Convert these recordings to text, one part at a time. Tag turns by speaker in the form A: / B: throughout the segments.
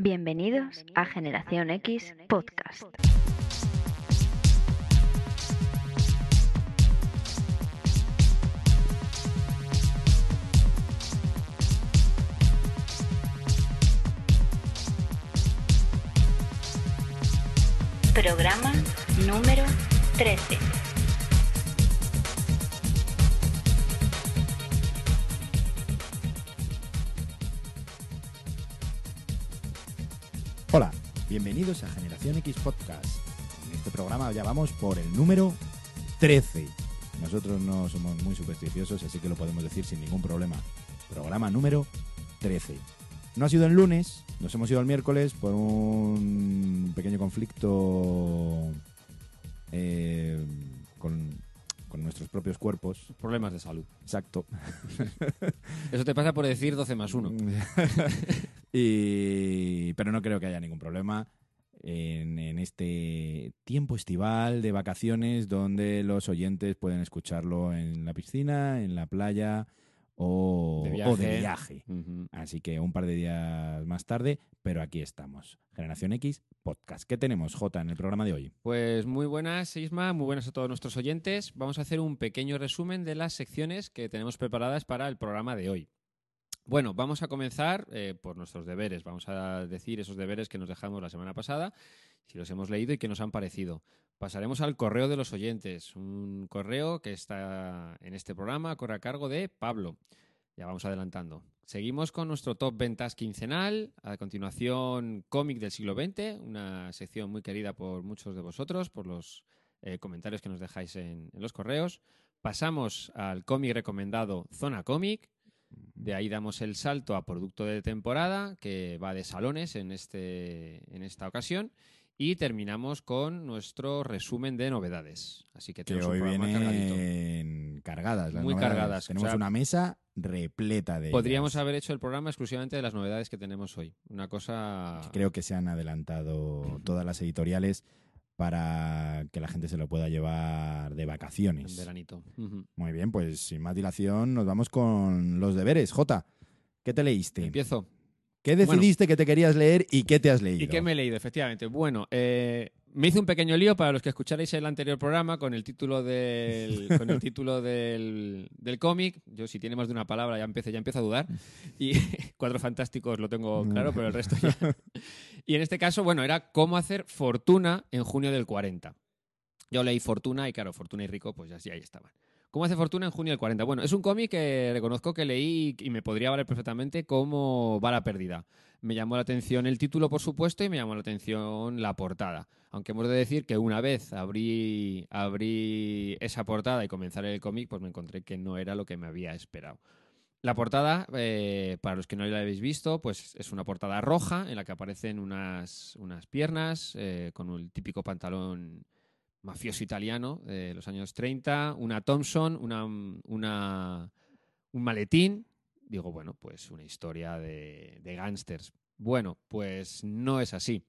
A: Bienvenidos a Generación X Podcast. Programa número 13.
B: Bienvenidos a Generación X Podcast. En este programa ya vamos por el número 13. Nosotros no somos muy supersticiosos, así que lo podemos decir sin ningún problema. Programa número 13. No ha sido el lunes, nos hemos ido el miércoles por un pequeño conflicto eh, con, con nuestros propios cuerpos.
C: Problemas de salud.
B: Exacto.
C: Eso te pasa por decir 12 más 1.
B: y, pero no creo que haya ningún problema en, en este tiempo estival de vacaciones donde los oyentes pueden escucharlo en la piscina, en la playa o
C: De
B: o de
C: viaje.
B: viaje. Así que un par de días más tarde, pero aquí estamos. Generación X Podcast. ¿Qué tenemos, Jota, en el programa de hoy?
C: Pues muy buenas, Isma, muy buenas a todos nuestros oyentes. Vamos a hacer un pequeño resumen de las secciones que tenemos preparadas para el programa de hoy. Bueno, vamos a comenzar eh, por nuestros deberes. Vamos a decir esos deberes que nos dejamos la semana pasada, si los hemos leído y qué nos han parecido. Pasaremos al correo de los oyentes, un correo que está en este programa, corre a cargo de Pablo. Ya vamos adelantando. Seguimos con nuestro top ventas quincenal. A continuación, cómic del siglo XX, una sección muy querida por muchos de vosotros, por los eh, comentarios que nos dejáis en, en los correos. Pasamos al cómic recomendado Zona Cómic. De ahí damos el salto a producto de temporada, que va de salones en, este, en esta ocasión. Y terminamos con nuestro resumen de novedades. Así que
B: Que
C: tenemos
B: hoy
C: un programa cargadito.
B: vienen cargadas. las
C: Muy
B: novedades.
C: cargadas.
B: Tenemos
C: O sea,
B: una mesa repleta de
C: Podríamos
B: ellas.
C: haber hecho el programa exclusivamente de las novedades que tenemos hoy. Una cosa.
B: Creo que se han adelantado todas las editoriales para que la gente se lo pueda llevar de
C: En
B: vacaciones.
C: veranito. Ujú.
B: Muy bien, pues sin más dilación nos vamos con los deberes. Jota, ¿qué te leíste?
C: Empiezo.
B: ¿Qué decidiste que te querías leer y qué te has leído?
C: ¿Y qué me he leído? Efectivamente. Bueno, eh, me hice un pequeño lío para los que escucharais el anterior programa con el título del, con el título del, del cómic. Yo, si tiene más de una palabra, ya empiezo, ya empiezo a dudar. Y Cuatro Fantásticos lo tengo claro, pero el resto ya. Y en este caso, bueno, era cómo hacer fortuna en junio del 40. Yo leí Fortuna y, claro, Fortuna y Rico, pues ya sí, ahí estaban. ¿Cómo hace fortuna en junio del 40? Bueno, es un cómic que reconozco que leí y me podría valer perfectamente como va la pérdida. Me llamó la atención el título, por supuesto, y me llamó la atención la portada. Aunque hemos de decir que una vez abrí, abrí esa portada y comenzar el cómic, pues me encontré que no era lo que me había esperado. La portada, eh, para los que no la habéis visto, pues es una portada roja en la que aparecen unas, unas piernas eh, con el típico pantalón mafioso italiano de los años 30, una Thompson, una, una- un maletín. Digo, bueno, pues una historia de, de gángsters. Bueno, pues no es así.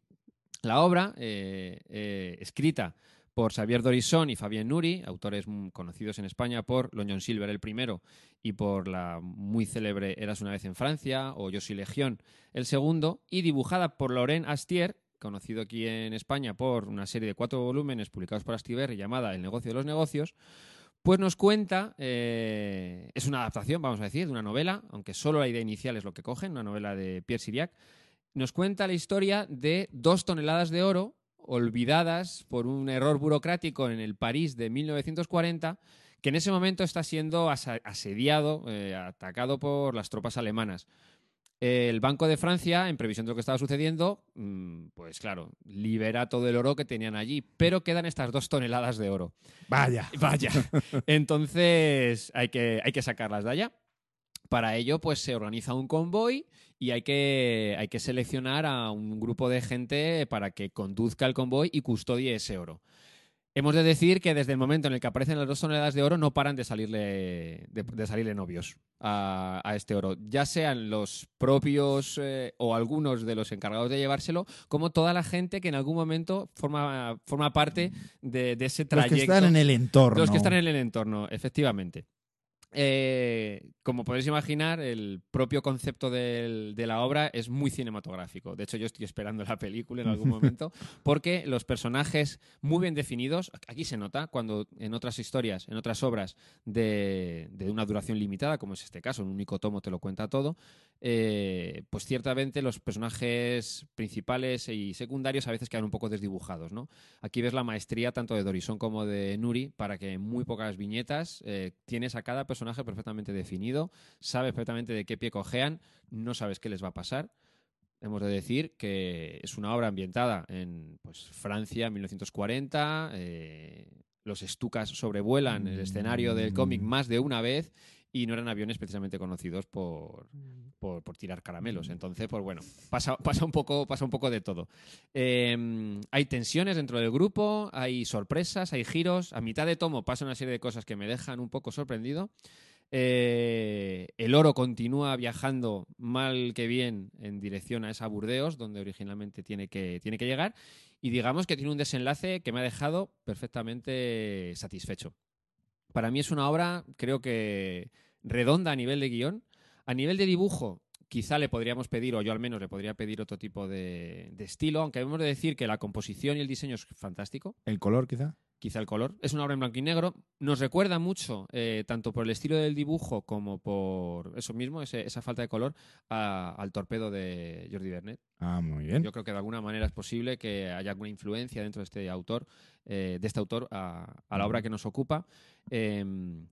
C: La obra, eh, eh, escrita por Xavier Dorisón y Fabián Nuri, autores conocidos en España por Long Silver el primero y por la muy célebre Eras una vez en Francia o Yo soy Legión el segundo, y dibujada por Laurent Astier, conocido aquí en España por una serie de cuatro volúmenes publicados por Astiberri llamada El negocio de los negocios, pues nos cuenta, eh, es una adaptación, vamos a decir, de una novela, aunque solo la idea inicial es lo que cogen, una novela de Pierre Siriac, nos cuenta la historia de dos toneladas de oro olvidadas por un error burocrático en el París de 1940, que en ese momento está siendo asediado, eh, atacado por las tropas alemanas. El Banco de Francia, en previsión de lo que estaba sucediendo, mm, pues claro, libera todo el oro que tenían allí, pero quedan estas dos toneladas de oro.
B: Vaya.
C: Vaya. Entonces hay que, hay que sacarlas de allá. Para ello, pues se organiza un convoy y hay que, hay que seleccionar a un grupo de gente para que conduzca el convoy y custodie ese oro. Hemos de decir que desde el momento en el que aparecen las dos toneladas de oro no paran de salirle, de, de salirle novios a, a este oro, ya sean los propios eh, o algunos de los encargados de llevárselo, como toda la gente que en algún momento forma, forma parte de, de ese
B: Los
C: trayecto.
B: que están en el entorno.
C: Los que están en el entorno, efectivamente. Eh, como podéis imaginar, el propio concepto del- de la obra es muy cinematográfico. De hecho, yo estoy esperando la película en algún momento, porque los personajes muy bien definidos, aquí se nota, cuando en otras historias, en otras obras de, de una duración limitada, como es este caso, un único tomo te lo cuenta todo, eh, pues ciertamente los personajes principales y secundarios a veces quedan un poco desdibujados. ¿no? Aquí ves la maestría tanto de Dorison como de Nuri para que en muy pocas viñetas eh, tienes a cada personaje perfectamente definido, sabes perfectamente de qué pie cojean, no sabes qué les va a pasar. Hemos de decir que es una obra ambientada en pues, Francia, 1940. eh, los Stukas sobrevuelan el escenario del cómic más de una vez y no eran aviones precisamente conocidos por, por, por tirar caramelos. Entonces, pues bueno, pasa, pasa, un, poco, pasa un poco de todo. Eh, hay tensiones dentro del grupo, hay sorpresas, hay giros. A mitad de tomo pasa una serie de cosas que me dejan un poco sorprendido. Eh, el oro continúa viajando mal que bien en dirección a esa Burdeos, donde originalmente tiene que, tiene que llegar. Y digamos que tiene un desenlace que me ha dejado perfectamente satisfecho. Para mí es una obra, creo que redonda a nivel de guion. A nivel de dibujo, quizá le podríamos pedir, o yo al menos le podría pedir otro tipo de, de estilo, aunque hemos de decir que la composición y el diseño es fantástico
B: ¿El color, quizá?
C: Quizá el color. Es una obra en blanco y negro. Nos recuerda mucho, eh, tanto por el estilo del dibujo como por eso mismo, ese- esa falta de color, a- al torpedo de Jordi Bernet.
B: Ah, muy bien.
C: Yo creo que de alguna manera es posible que haya alguna influencia dentro de este autor, eh, de este autor a, a la obra que nos ocupa. Eh,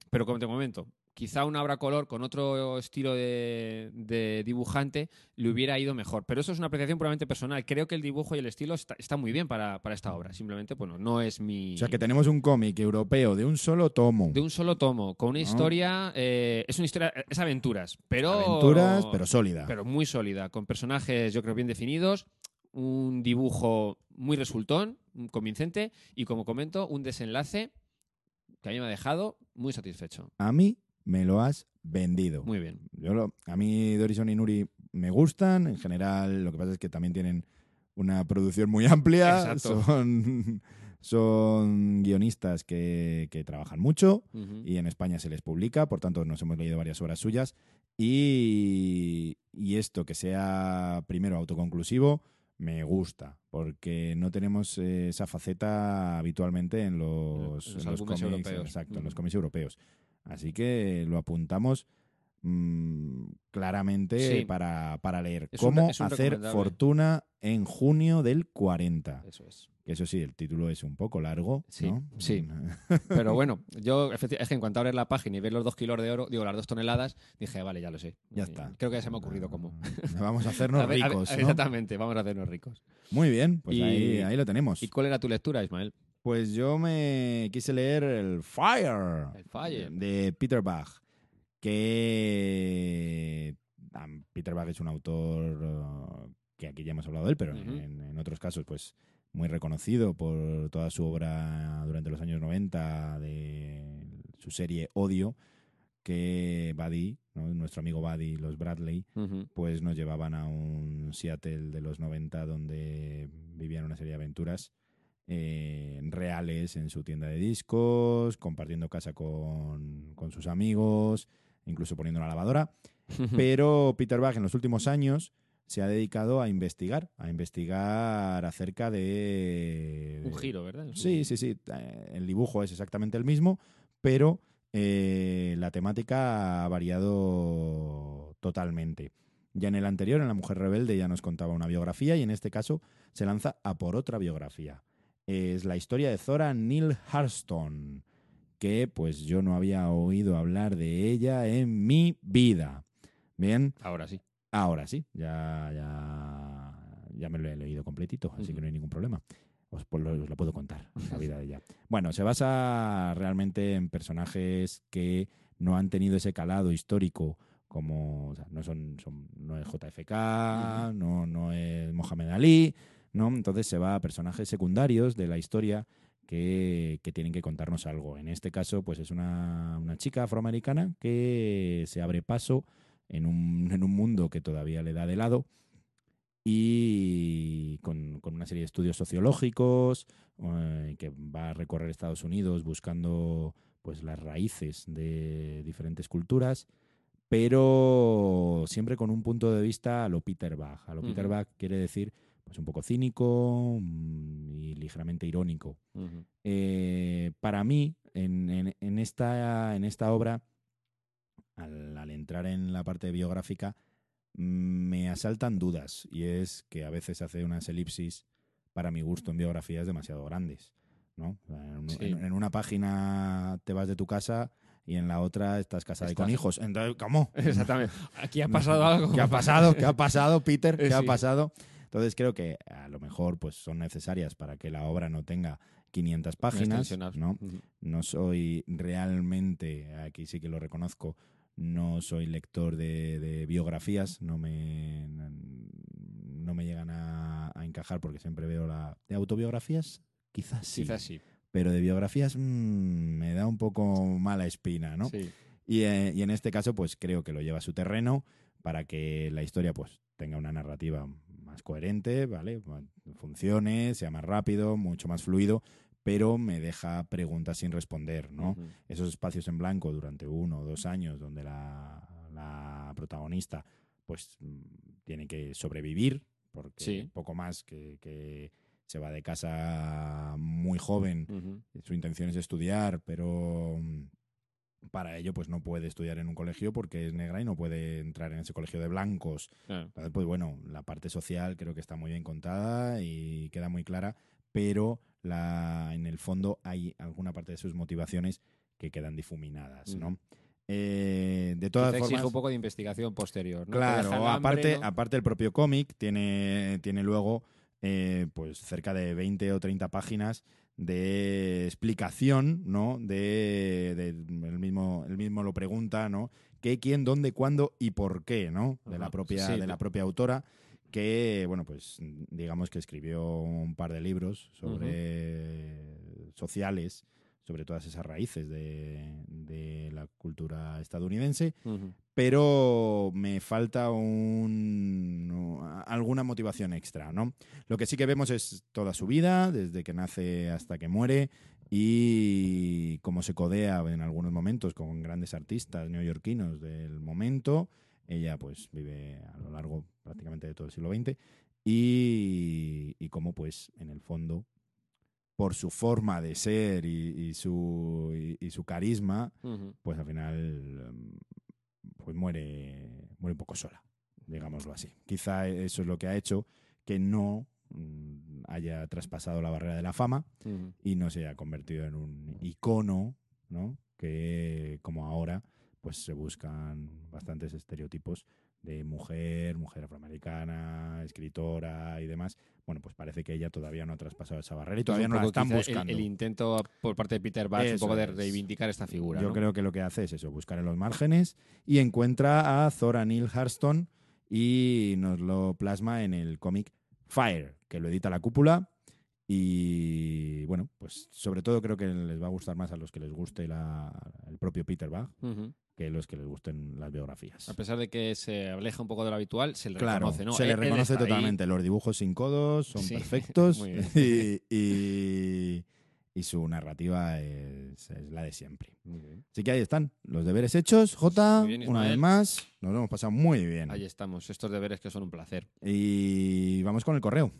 C: pero como te comento, quizá una obra color con otro estilo de, de dibujante le hubiera ido mejor. Pero eso es una apreciación puramente personal. Creo que el dibujo y el estilo está, está muy bien para, para esta obra. Simplemente, bueno, no es mi...
B: O sea que tenemos un cómic europeo de un solo tomo.
C: De un solo tomo, con una historia. eh, es una historia. Es aventuras, pero.
B: Aventuras, pero sólida.
C: Pero muy sólida, con personajes, yo creo, bien definidos. Un dibujo muy resultón, convincente. Y como comento, un desenlace que a mí me ha dejado muy satisfecho.
B: A mí me lo has vendido.
C: Muy bien.
B: Yo lo- a mí Dorison y Nuri me gustan. En general, lo que pasa es que también tienen una producción muy amplia.
C: Exacto.
B: Son, son guionistas que, que trabajan mucho y en España se les publica, por tanto nos hemos leído varias obras suyas. Y, y esto, que sea primero autoconclusivo, me gusta, porque no tenemos esa faceta habitualmente en los,
C: En los
B: en los
C: álbumes
B: cómics,
C: europeos.
B: exacto, en los cómics europeos. Así que lo apuntamos mm, claramente
C: Sí.
B: para, para leer.
C: Es
B: Cómo
C: un
B: hacer fortuna en junio del 40.
C: Eso es.
B: Que eso sí, el título es un poco largo,
C: Sí,
B: ¿no?
C: sí. Pero bueno, yo es que en cuanto abres la página y ves los dos kilos de oro, digo, las dos toneladas, dije, vale, ya lo sé.
B: Ya está.
C: Creo que ya se me ha ocurrido cómo.
B: Vamos a hacernos
C: A ver, a ver,
B: ricos, ¿no?
C: Exactamente, vamos a hacernos ricos.
B: Muy bien, pues
C: Y-
B: ahí, ahí lo tenemos.
C: ¿Y cuál era tu lectura, Ismael?
B: Pues yo me quise leer el Fire,
C: El Fire.
B: de Peter Bach, que Peter Bach es un autor uh, que aquí ya hemos hablado de él, pero en, en otros casos pues muy reconocido por toda su obra durante los años 90 de su serie Odio, que Buddy, ¿no? nuestro amigo Buddy, los Bradley, pues nos llevaban a un Seattle de los 90 donde vivían una serie de aventuras eh, reales en su tienda de discos, compartiendo casa con, con sus amigos, incluso poniendo una lavadora. Pero Peter Bach en los últimos años se ha dedicado a investigar, a investigar acerca de...
C: Un giro, ¿verdad?
B: Sí, sí, sí. Eh, El dibujo es exactamente el mismo, pero eh, la temática ha variado totalmente. Ya en el anterior, en La Mujer Rebelde, ya nos contaba una biografía y en este caso se lanza a por otra biografía. Es la historia de Zora Neale Hurston, que pues yo no había oído hablar de ella en mi vida. Bien,
C: Ahora sí.
B: Ahora sí, ya, ya, ya me lo he leído completito, así que no hay ningún problema. Os, pues lo, os lo puedo contar, la vida de ella. Bueno, se basa realmente en personajes que no han tenido ese calado histórico como, o sea, no son, son- no es JFK, no, no es Mohamed Ali, ¿no? Entonces se va a personajes secundarios de la historia que, que tienen que contarnos algo. En este caso, pues es una, una chica afroamericana que se abre paso en un, en un mundo que todavía le da de lado y con, con una serie de estudios sociológicos eh, que va a recorrer Estados Unidos buscando pues las raíces de diferentes culturas, pero siempre con un punto de vista a lo Peter Bach. A lo Peter. Bach quiere decir pues un poco cínico mm, y ligeramente irónico. Eh, para mí, en, en- en esta, en esta obra, al, al entrar en la parte biográfica, me asaltan dudas y es que a veces hace unas elipsis, para mi gusto, en biografías demasiado grandes. ¿no? En,
C: Sí.
B: en- en una página te vas de tu casa y en la otra estás casada y con hijos. Entonces, ¿cómo?
C: Exactamente. Aquí ha pasado algo.
B: ¿Qué ha pasado? ¿Qué ha pasado, Peter? ¿Qué ha pasado? Entonces creo que a lo mejor pues son necesarias para que la obra no tenga 500 páginas. ¿no? Soy realmente, aquí sí que lo reconozco, no soy lector de, de biografías, no me, no me llegan a, a encajar porque siempre veo la... ¿De autobiografías? Quizás sí.
C: Quizás sí.
B: Pero de biografías mm, me da un poco mala espina, ¿no?
C: Sí.
B: Y, eh, y en este caso, pues creo que lo lleva a su terreno para que la historia pues tenga una narrativa más coherente, ¿vale? Funcione, sea más rápido, mucho más fluido, pero me deja preguntas sin responder, ¿no? Esos espacios en blanco durante uno o dos años donde la, la protagonista pues tiene que sobrevivir, porque
C: Sí.
B: poco más que, que se va de casa muy joven su intención es estudiar, pero para ello pues no puede estudiar en un colegio porque es negra y no puede entrar en ese colegio de blancos.
C: Claro.
B: Entonces, pues bueno, la parte social creo que está muy bien contada y queda muy clara, pero la, en el fondo hay alguna parte de sus motivaciones que quedan difuminadas, ¿no? Eh, de todas
C: Quizá
B: formas,
C: exige un poco de investigación posterior. ¿no?
B: Claro,
C: hambre,
B: aparte,
C: ¿no?
B: aparte el propio cómic tiene, tiene luego eh, pues cerca de 20 o 30 páginas de explicación, ¿no? De, de- el mismo, el mismo lo pregunta, ¿no? ¿Qué, quién, dónde, cuándo y por qué, ¿no? De la propia,
C: sí,
B: de la propia autora que, bueno, pues digamos que escribió un par de libros sobre sociales, sobre todas esas raíces de, de cultura estadounidense pero me falta un, no, alguna motivación extra, ¿no? Lo que sí que vemos es toda su vida, desde que nace hasta que muere, y cómo se codea en algunos momentos con grandes artistas neoyorquinos del momento. Ella, pues, vive a lo largo prácticamente de todo el siglo XX, y, y cómo, pues, en el fondo, por su forma de ser y, y su, y- y su carisma, pues al final em, pues muere, muere un poco sola, digámoslo así. Quizá eso es lo que ha hecho que no mm, haya traspasado la barrera de la fama y no se haya convertido en un icono, ¿no? Que como ahora pues se buscan bastantes estereotipos de mujer, mujer afroamericana, escritora y demás. Bueno, pues parece que ella todavía no ha traspasado esa barrera y todavía no la están
C: el-
B: buscando.
C: El, intento por parte de Peter Bach un poco de reivindicar esta figura.
B: Yo
C: ¿no?
B: creo que lo que hace es eso, buscar en los márgenes y encuentra a Zora Neale Hurston y nos lo plasma en el cómic Fire, que lo edita la cúpula. Y bueno, pues sobre todo creo que les va a gustar más a los que les guste la- el propio Peter Bach
C: Ujú.
B: que los que les gusten las biografías.
C: A pesar de que se aleja un poco de lo habitual, se le
B: Claro,
C: reconoce, ¿no?
B: se le reconoce
C: ahí.
B: totalmente. Los dibujos sin codos son
C: Sí,
B: perfectos y, y- y su narrativa es, es la de siempre. Así que ahí están, los deberes hechos,
C: bien,
B: una vez más, nos lo hemos pasado muy bien.
C: Ahí estamos, estos deberes que son un placer.
B: Y vamos con el correo.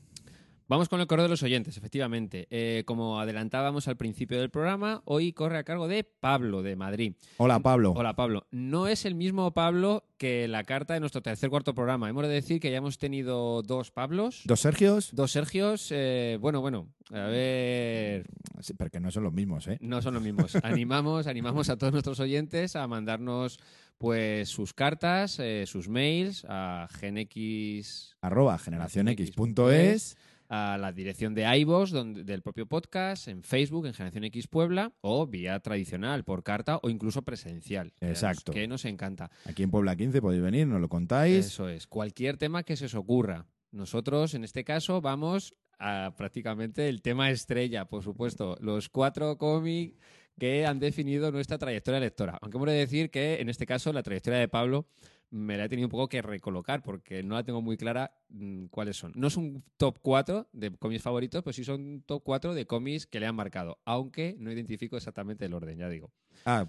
C: Vamos con el correo de los oyentes, efectivamente. Eh, como adelantábamos al principio del programa, hoy corre a cargo de Pablo, de Madrid.
B: Hola, Pablo.
C: Hola, Pablo. No es el mismo Pablo que la carta de nuestro tercer cuarto programa. Hemos de decir que ya hemos tenido dos Pablos,
B: ¿Dos Sergios?
C: dos Sergios. eh, bueno, bueno, a ver,
B: Sí, porque no son los mismos, ¿eh?
C: no son los mismos. animamos, animamos a todos nuestros oyentes a mandarnos pues sus cartas, eh, sus mails a genx
B: Arroba generacionx.es.
C: a la dirección de iVoox donde, del propio podcast, en Facebook, en Generación X Puebla, o vía tradicional, por carta o incluso presencial.
B: Exacto.
C: Que nos encanta.
B: Aquí en Puebla 15 podéis venir, nos lo contáis.
C: Eso es. Cualquier tema que se os ocurra. Nosotros, en este caso, vamos a prácticamente el tema estrella, por supuesto. Los cuatro cómics que han definido nuestra trayectoria lectora. Aunque hemos de decir que, en este caso, la trayectoria de Pablo me la he tenido un poco que recolocar porque no la tengo muy clara mm, cuáles son. No es un top 4 de cómics favoritos, pero sí son top 4 de cómics que le han marcado, aunque no identifico exactamente el orden, ya digo.
B: Ah,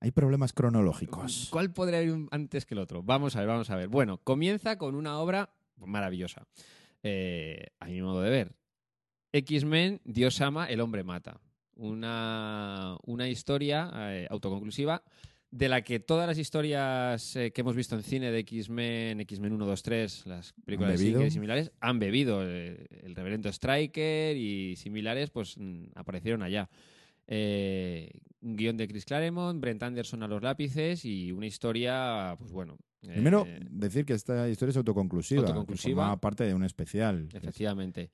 B: hay problemas cronológicos.
C: ¿Cuál podría ir antes que el otro? Vamos a ver, vamos a ver. Bueno, comienza con una obra maravillosa, eh, a mi modo de ver. X-Men, Dios ama, el hombre mata. Una, una historia eh, autoconclusiva de la que todas las historias eh, que hemos visto en cine de X-Men, X-Men 1, 2, 3, las películas y similares, han bebido. Eh, el reverendo Striker y similares, pues mm, aparecieron allá. Eh, un guion de Chris Claremont, Brent Anderson a los lápices y una historia, pues bueno.
B: Primero, decir que esta historia es autoconclusiva.
C: Autoconclusiva.
B: forma parte de un especial.
C: Efectivamente.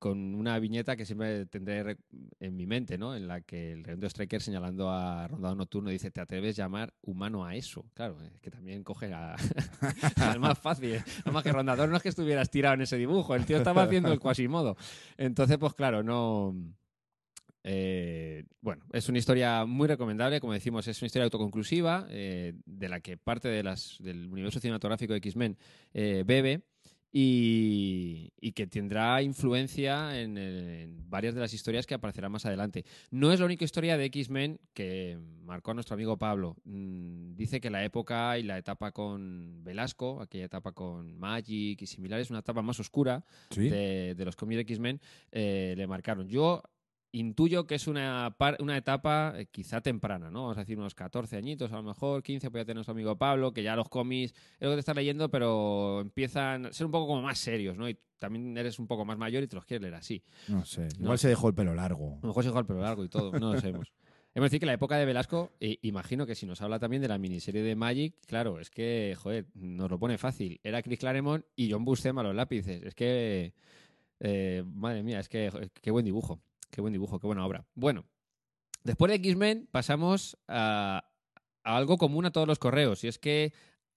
C: Con una viñeta que siempre tendré en mi mente, ¿no? En la que el reverendo Striker señalando a Rondado Nocturno dice, ¿te atreves a llamar humano a eso? Claro, es que también coge a... al más fácil. Además que Rondador no es que estuvieras tirado en ese dibujo, el tío estaba haciendo el Quasimodo. Entonces, pues claro, no... eh, bueno, es una historia muy recomendable, como decimos, es una historia autoconclusiva, eh, de la que parte de las, del universo cinematográfico de X-Men eh, bebe y, y que tendrá influencia en, en varias de las historias que aparecerán más adelante. No es la única historia de X-Men que marcó a nuestro amigo Pablo. Mm, dice que la época y la etapa con Velasco, aquella etapa con Magic y similares, una etapa más oscura
B: Sí.
C: de, de los cómics de X-Men, eh, le marcaron. Yo intuyo que es una, par- una etapa eh, quizá temprana, ¿no? Vamos a decir unos 14 añitos, a lo mejor 15, puede tener nuestro amigo Pablo, que ya los cómics es lo que te estás leyendo, pero empiezan a ser un poco como más serios, ¿no? Y también eres un poco más mayor y te los quieres leer así.
B: No sé.
C: No
B: Igual se dejó el pelo largo.
C: A lo mejor se dejó el pelo largo y todo, no lo sabemos. Hemos de decir que la época de Velasco, eh, imagino que si nos habla también de la miniserie de Magic, claro, es que, joder, nos lo pone fácil. Era Chris Claremont y John Buscema los lápices. Es que, eh, madre mía, es que, qué buen dibujo, qué buen dibujo, qué buena obra. Bueno, después de X-Men pasamos a, a algo común a todos los correos, y es que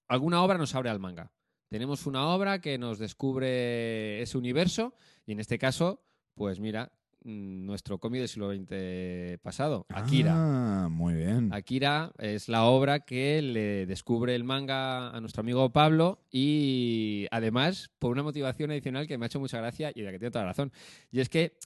C: alguna obra nos abre al manga. Tenemos una obra que nos descubre ese universo, y en este caso, pues mira, mm, nuestro cómic del siglo XX pasado, Akira.
B: Ah, muy bien.
C: Akira es la obra que le descubre el manga a nuestro amigo Pablo y además por una motivación adicional que me ha hecho mucha gracia y de la que tiene toda la razón. Y es que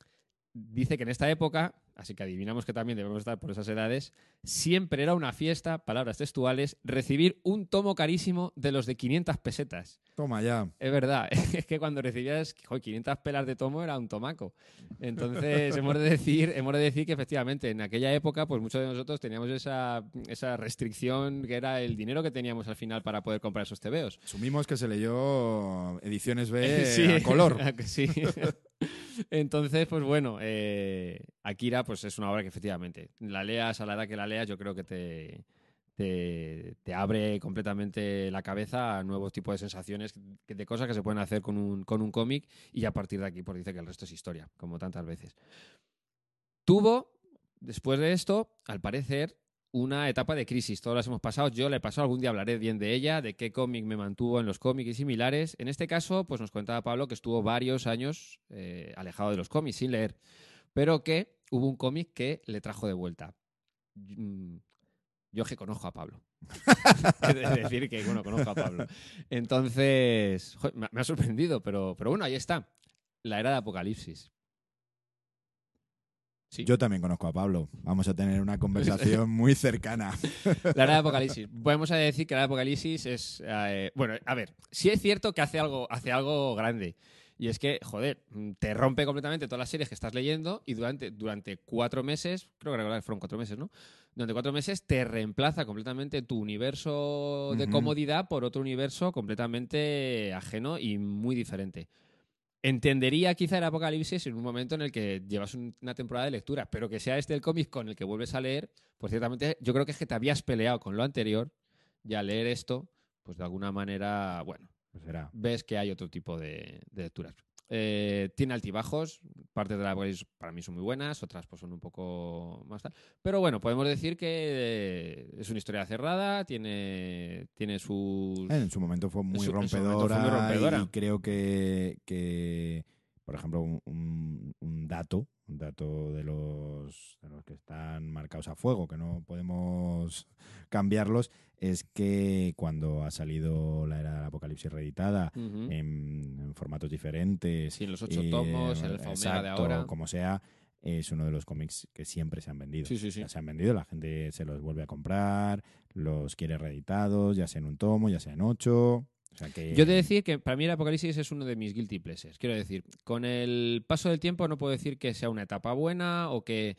C: dice que en esta época, así que adivinamos que también debemos estar por esas edades, siempre era una fiesta, palabras textuales, recibir un tomo carísimo de los de 500 pesetas.
B: Toma ya.
C: Es verdad, es que cuando recibías joder, 500 pelas de tomo era un tomaco. Entonces, hemos de decir, hemos de decir que efectivamente en aquella época, pues muchos de nosotros teníamos esa, esa restricción que era el dinero que teníamos al final para poder comprar esos tebeos.
B: Asumimos que se leyó ediciones B
C: Sí,
B: a color.
C: ¿a que sí. Entonces, pues bueno, eh, Akira pues es una obra que efectivamente, la leas a la edad que la leas, yo creo que te, te, abre completamente la cabeza a nuevos tipos de sensaciones, de cosas que se pueden hacer con un, con un cómic y a partir de aquí pues dice que el resto es historia, como tantas veces. Tuvo, después de esto, al parecer, una etapa de crisis. Todas las hemos pasado. Yo la he pasado. Algún día hablaré bien de ella, de qué cómic me mantuvo en los cómics y similares. En este caso, pues nos contaba Pablo que estuvo varios años eh, alejado de los cómics, sin leer, pero que hubo un cómic que le trajo de vuelta. Mm, Yo que conozco a Pablo. De decir que, bueno, conozco a Pablo. Entonces, me ha sorprendido, pero, pero bueno, ahí está. La era de Apocalipsis. Sí.
B: Yo también conozco a Pablo. Vamos a tener una conversación muy cercana.
C: La era de Apocalipsis. Vamos a decir que la era de Apocalipsis es. eh, bueno, a ver, sí es cierto que hace algo, hace algo grande. Y es que, joder, te rompe completamente todas las series que estás leyendo y durante, durante cuatro meses, creo que recordar fueron cuatro meses, ¿no? Durante cuatro meses te reemplaza completamente tu universo de comodidad por otro universo completamente ajeno y muy diferente. Entendería quizá el apocalipsis en un momento en el que llevas un- una temporada de lectura, pero que sea este el cómic con el que vuelves a leer, pues ciertamente yo creo que es que te habías peleado con lo anterior y al leer esto, pues de alguna manera, bueno,
B: Pues será.
C: ves que hay otro tipo de, de lecturas. Eh, tiene altibajos, partes de la Apocalipsis para mí son muy buenas, otras pues son un poco más tal. Pero bueno, podemos decir que es una historia cerrada, tiene, tiene sus...
B: En su momento fue muy
C: su-
B: rompedora,
C: momento fue muy rompedora.
B: y creo que, que, por ejemplo, un, un- un dato un dato de los, de los que están marcados a fuego, que no podemos cambiarlos, es que cuando ha salido la era del apocalipsis reeditada en, en formatos diferentes,
C: Sí, en los ocho tomos,
B: eh,
C: el Omega de
B: exacto,
C: ahora.
B: como sea, es uno de los cómics que siempre se han vendido.
C: Sí, sí, sí.
B: Ya se han vendido, la gente se los vuelve a comprar, los quiere reeditados, ya sea en un tomo, ya sea en ocho. O sea que
C: Yo he de decir que para mí el Apocalipsis es uno de mis guilty pleasures. Quiero decir, con el paso del tiempo no puedo decir que sea una etapa buena o que,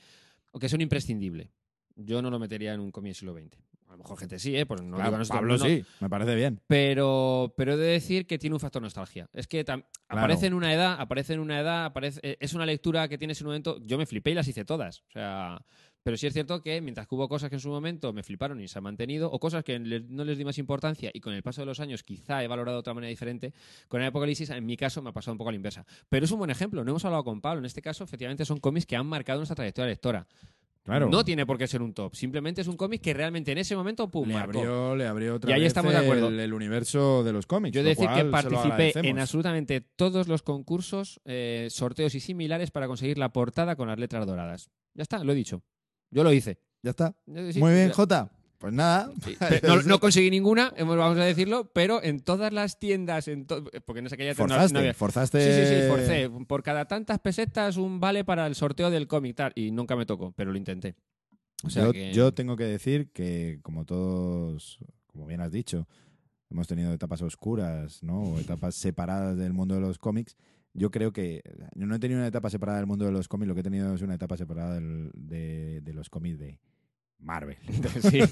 C: o que sea un imprescindible. Yo no lo metería en un cómic del siglo XX. Lo mejor gente sí, ¿eh? Pues no
B: Claro,
C: digo,
B: Pablo
C: no-
B: sí, me parece bien.
C: Pero, pero he de decir que tiene un factor nostalgia. Es que
B: Claro.
C: aparece en una edad, aparece en una edad, aparece, eh, es una lectura que tienes en un momento. Yo me flipé y las hice todas. O sea, pero sí es cierto que mientras que hubo cosas que en su momento me fliparon y se han mantenido, o cosas que no les di más importancia y con el paso de los años quizá he valorado de otra manera diferente, con el Apocalipsis en mi caso me ha pasado un poco a la inversa. Pero es un buen ejemplo. No hemos hablado con Pablo. En este caso, efectivamente, son cómics que han marcado nuestra trayectoria lectora.
B: Claro.
C: No tiene por qué ser un top. Simplemente es un cómic que realmente en ese momento, pum,
B: le
C: marcó.
B: abrió, le abrió otra
C: Y ahí
B: vez
C: estamos de acuerdo.
B: El, el universo de los cómics.
C: Yo he de decir que participé en absolutamente todos los concursos, eh, sorteos y similares para conseguir la portada con las letras doradas. Ya está, lo he dicho. Yo lo hice.
B: Ya está. Muy bien, Jota. Pues nada.
C: sí. No, no conseguí ninguna, vamos a decirlo, pero en todas las tiendas, en to- porque en aquella tienda no-
B: Forzaste,
C: no había-
B: forzaste.
C: Sí, sí, sí, forcé. Por cada tantas pesetas un vale para el sorteo del cómic tal, y nunca me tocó, pero lo intenté. O sea
B: yo,
C: que-
B: yo tengo que decir que, como todos, como bien has dicho, hemos tenido etapas oscuras, ¿no? O etapas separadas del mundo de los cómics. Yo creo que yo no he tenido una etapa separada del mundo de los cómics, lo que he tenido es una etapa separada del- de, de los cómics de Marvel.
C: sí.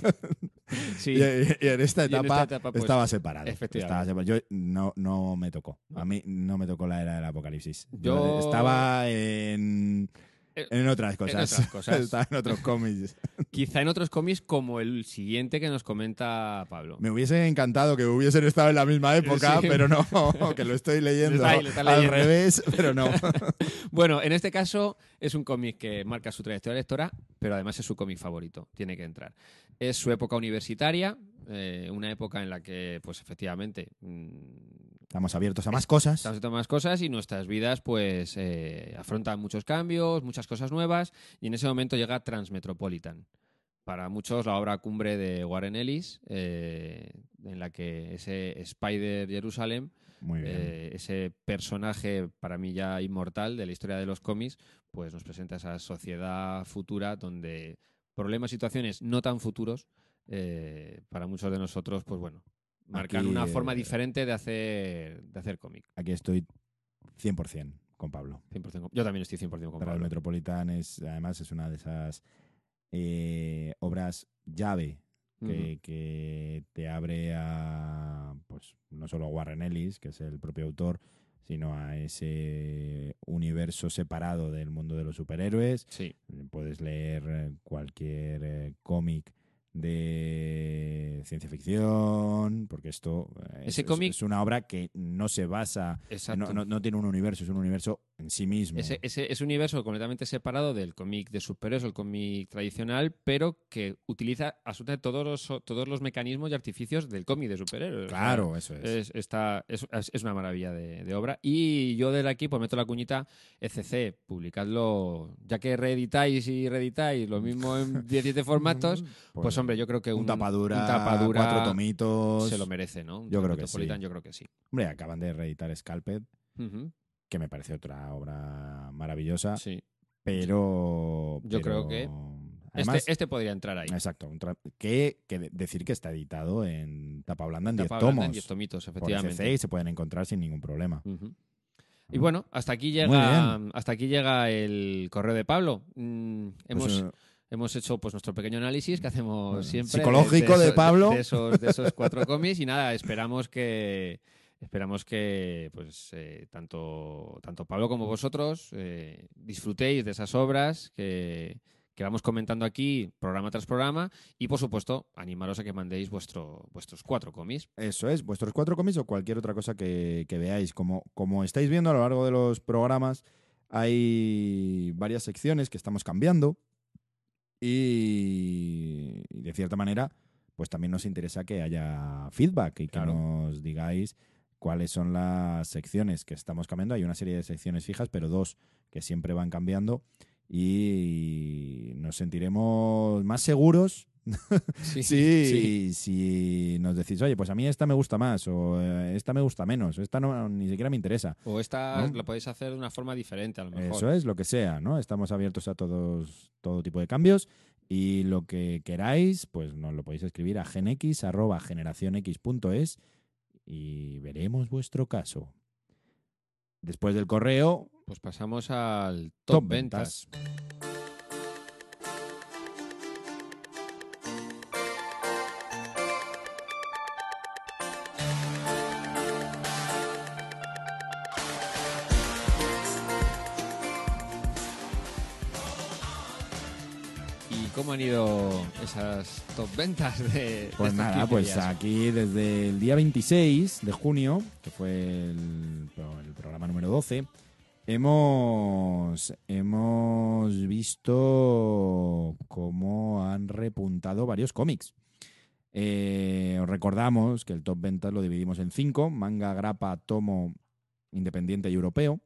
C: Sí.
B: Y, en esta
C: Y en esta
B: etapa,
C: pues,
B: estaba separado.
C: efectivamente.
B: Estaba separado. Yo no, no me tocó. A mí no me tocó la era del apocalipsis.
C: Yo-
B: estaba en, en otras cosas.
C: otras cosas.
B: estaba en otros cómics.
C: Quizá en otros cómics como el siguiente que nos comenta Pablo.
B: Me hubiese encantado que hubiesen estado en la misma época,
C: Sí.
B: pero no, que lo estoy leyendo
C: está- está
B: al revés, pero no.
C: Bueno, en este caso es un cómic que marca su trayectoria lectora, pero además es su cómic favorito, tiene que entrar. Es su época universitaria, eh, una época en la que, pues efectivamente, mm,
B: Estamos abiertos a más cosas.
C: estamos haciendo más cosas y nuestras vidas, pues, eh, afrontan muchos cambios, muchas cosas nuevas, y en ese momento llega Transmetropolitan. Para muchos, la obra cumbre de Warren Ellis, eh, en la que ese Spider Jerusalem eh, ese personaje para mí ya inmortal de la historia de los cómics, pues nos presenta esa sociedad futura donde problemas, situaciones no tan futuros, eh, para muchos de nosotros, pues bueno, marcan
B: Aquí,
C: una forma diferente de hacer, de hacer cómic.
B: Aquí estoy 100% con Pablo.
C: 100% con- Yo también estoy 100% con
B: el
C: Pablo.
B: Metropolitan es, además, es una de esas eh, obras llave que, que te abre a, pues, no solo a Warren Ellis, que es el propio autor, sino a ese universo separado del mundo de los superhéroes.
C: Sí,
B: Puedes leer eh, cualquier eh, cómic de ciencia ficción, porque esto eh,
C: Ese
B: es,
C: cómic-
B: es una obra que no se basa, no, no- no tiene un universo, es un universo en sí mismo.
C: Ese, ese, ese universo completamente separado del cómic de superhéroes o el cómic tradicional, pero que utiliza absolutamente todos los, todos los mecanismos y artificios del cómic de superhéroes. O sea,
B: Claro, eso es.
C: Es, está, es, es una maravilla de, de obra. Y yo desde aquí pues meto la cuñita ECC, publicadlo, ya que reeditáis y reeditáis lo mismo en 17 formatos, pues, hombre, yo creo que un,
B: un tapadura,
C: un tapadura
B: cuatro tomitos.
C: se lo merece, ¿no? Un
B: Yo creo que sí.
C: Yo creo que sí.
B: Hombre, acaban de reeditar Scalped,
C: Ujú,
B: que me parece otra obra maravillosa,
C: sí.
B: pero...
C: Yo creo que
B: Además,
C: este, este podría entrar ahí.
B: Exacto, que, que de- decir que está editado en tapa blanda en 10
C: Tapa blanda en
B: tomos.
C: 10 tomitos, efectivamente.
B: Y se pueden encontrar sin ningún problema.
C: Y bueno, hasta aquí llega, hasta aquí llega el correo de Pablo. Mm, hemos,
B: Pues, eh,
C: hemos hecho pues nuestro pequeño análisis que hacemos
B: Bueno,
C: siempre
B: psicológico de Pablo.
C: de esos, de esos cuatro cómics y nada esperamos que esperamos que pues eh, tanto tanto Pablo como vosotros eh, disfrutéis de esas obras que que vamos comentando aquí programa tras programa y por supuesto animaros a que mandéis vuestro, vuestros cuatro cómics
B: Eso es, vuestros cuatro cómics o cualquier otra cosa que, que veáis. Como, como estáis viendo a lo largo de los programas, hay varias secciones que estamos cambiando y, y de cierta manera, pues también nos interesa que haya feedback y que
C: Claro.
B: nos digáis cuáles son las secciones que estamos cambiando. Hay una serie de secciones fijas, pero dos que siempre van cambiando y nos sentiremos más seguros
C: Sí,
B: Sí, si nos decís, oye, pues a mí esta me gusta más o eh, esta me gusta menos, esta no, ni siquiera me interesa.
C: O esta
B: ¿No?
C: lo podéis hacer de una forma diferente, a lo mejor.
B: Eso es, lo que sea, ¿no? Estamos abiertos a todos, todo tipo de cambios y lo que queráis, pues nos lo podéis escribir a genx.generacionx.es y veremos vuestro caso. Después del correo,
C: Pues pasamos al top,
B: Top
C: ventas. ¿Y cómo han ido esas top ventas de,
B: Pues nada,
C: 15
B: pues
C: días?
B: aquí desde el día 26 de junio, que fue el, el programa número 12, hemos, hemos visto cómo han repuntado varios cómics. Eh, os recordamos que el top ventas lo dividimos en cinco, manga, grapa, tomo, independiente y europeo,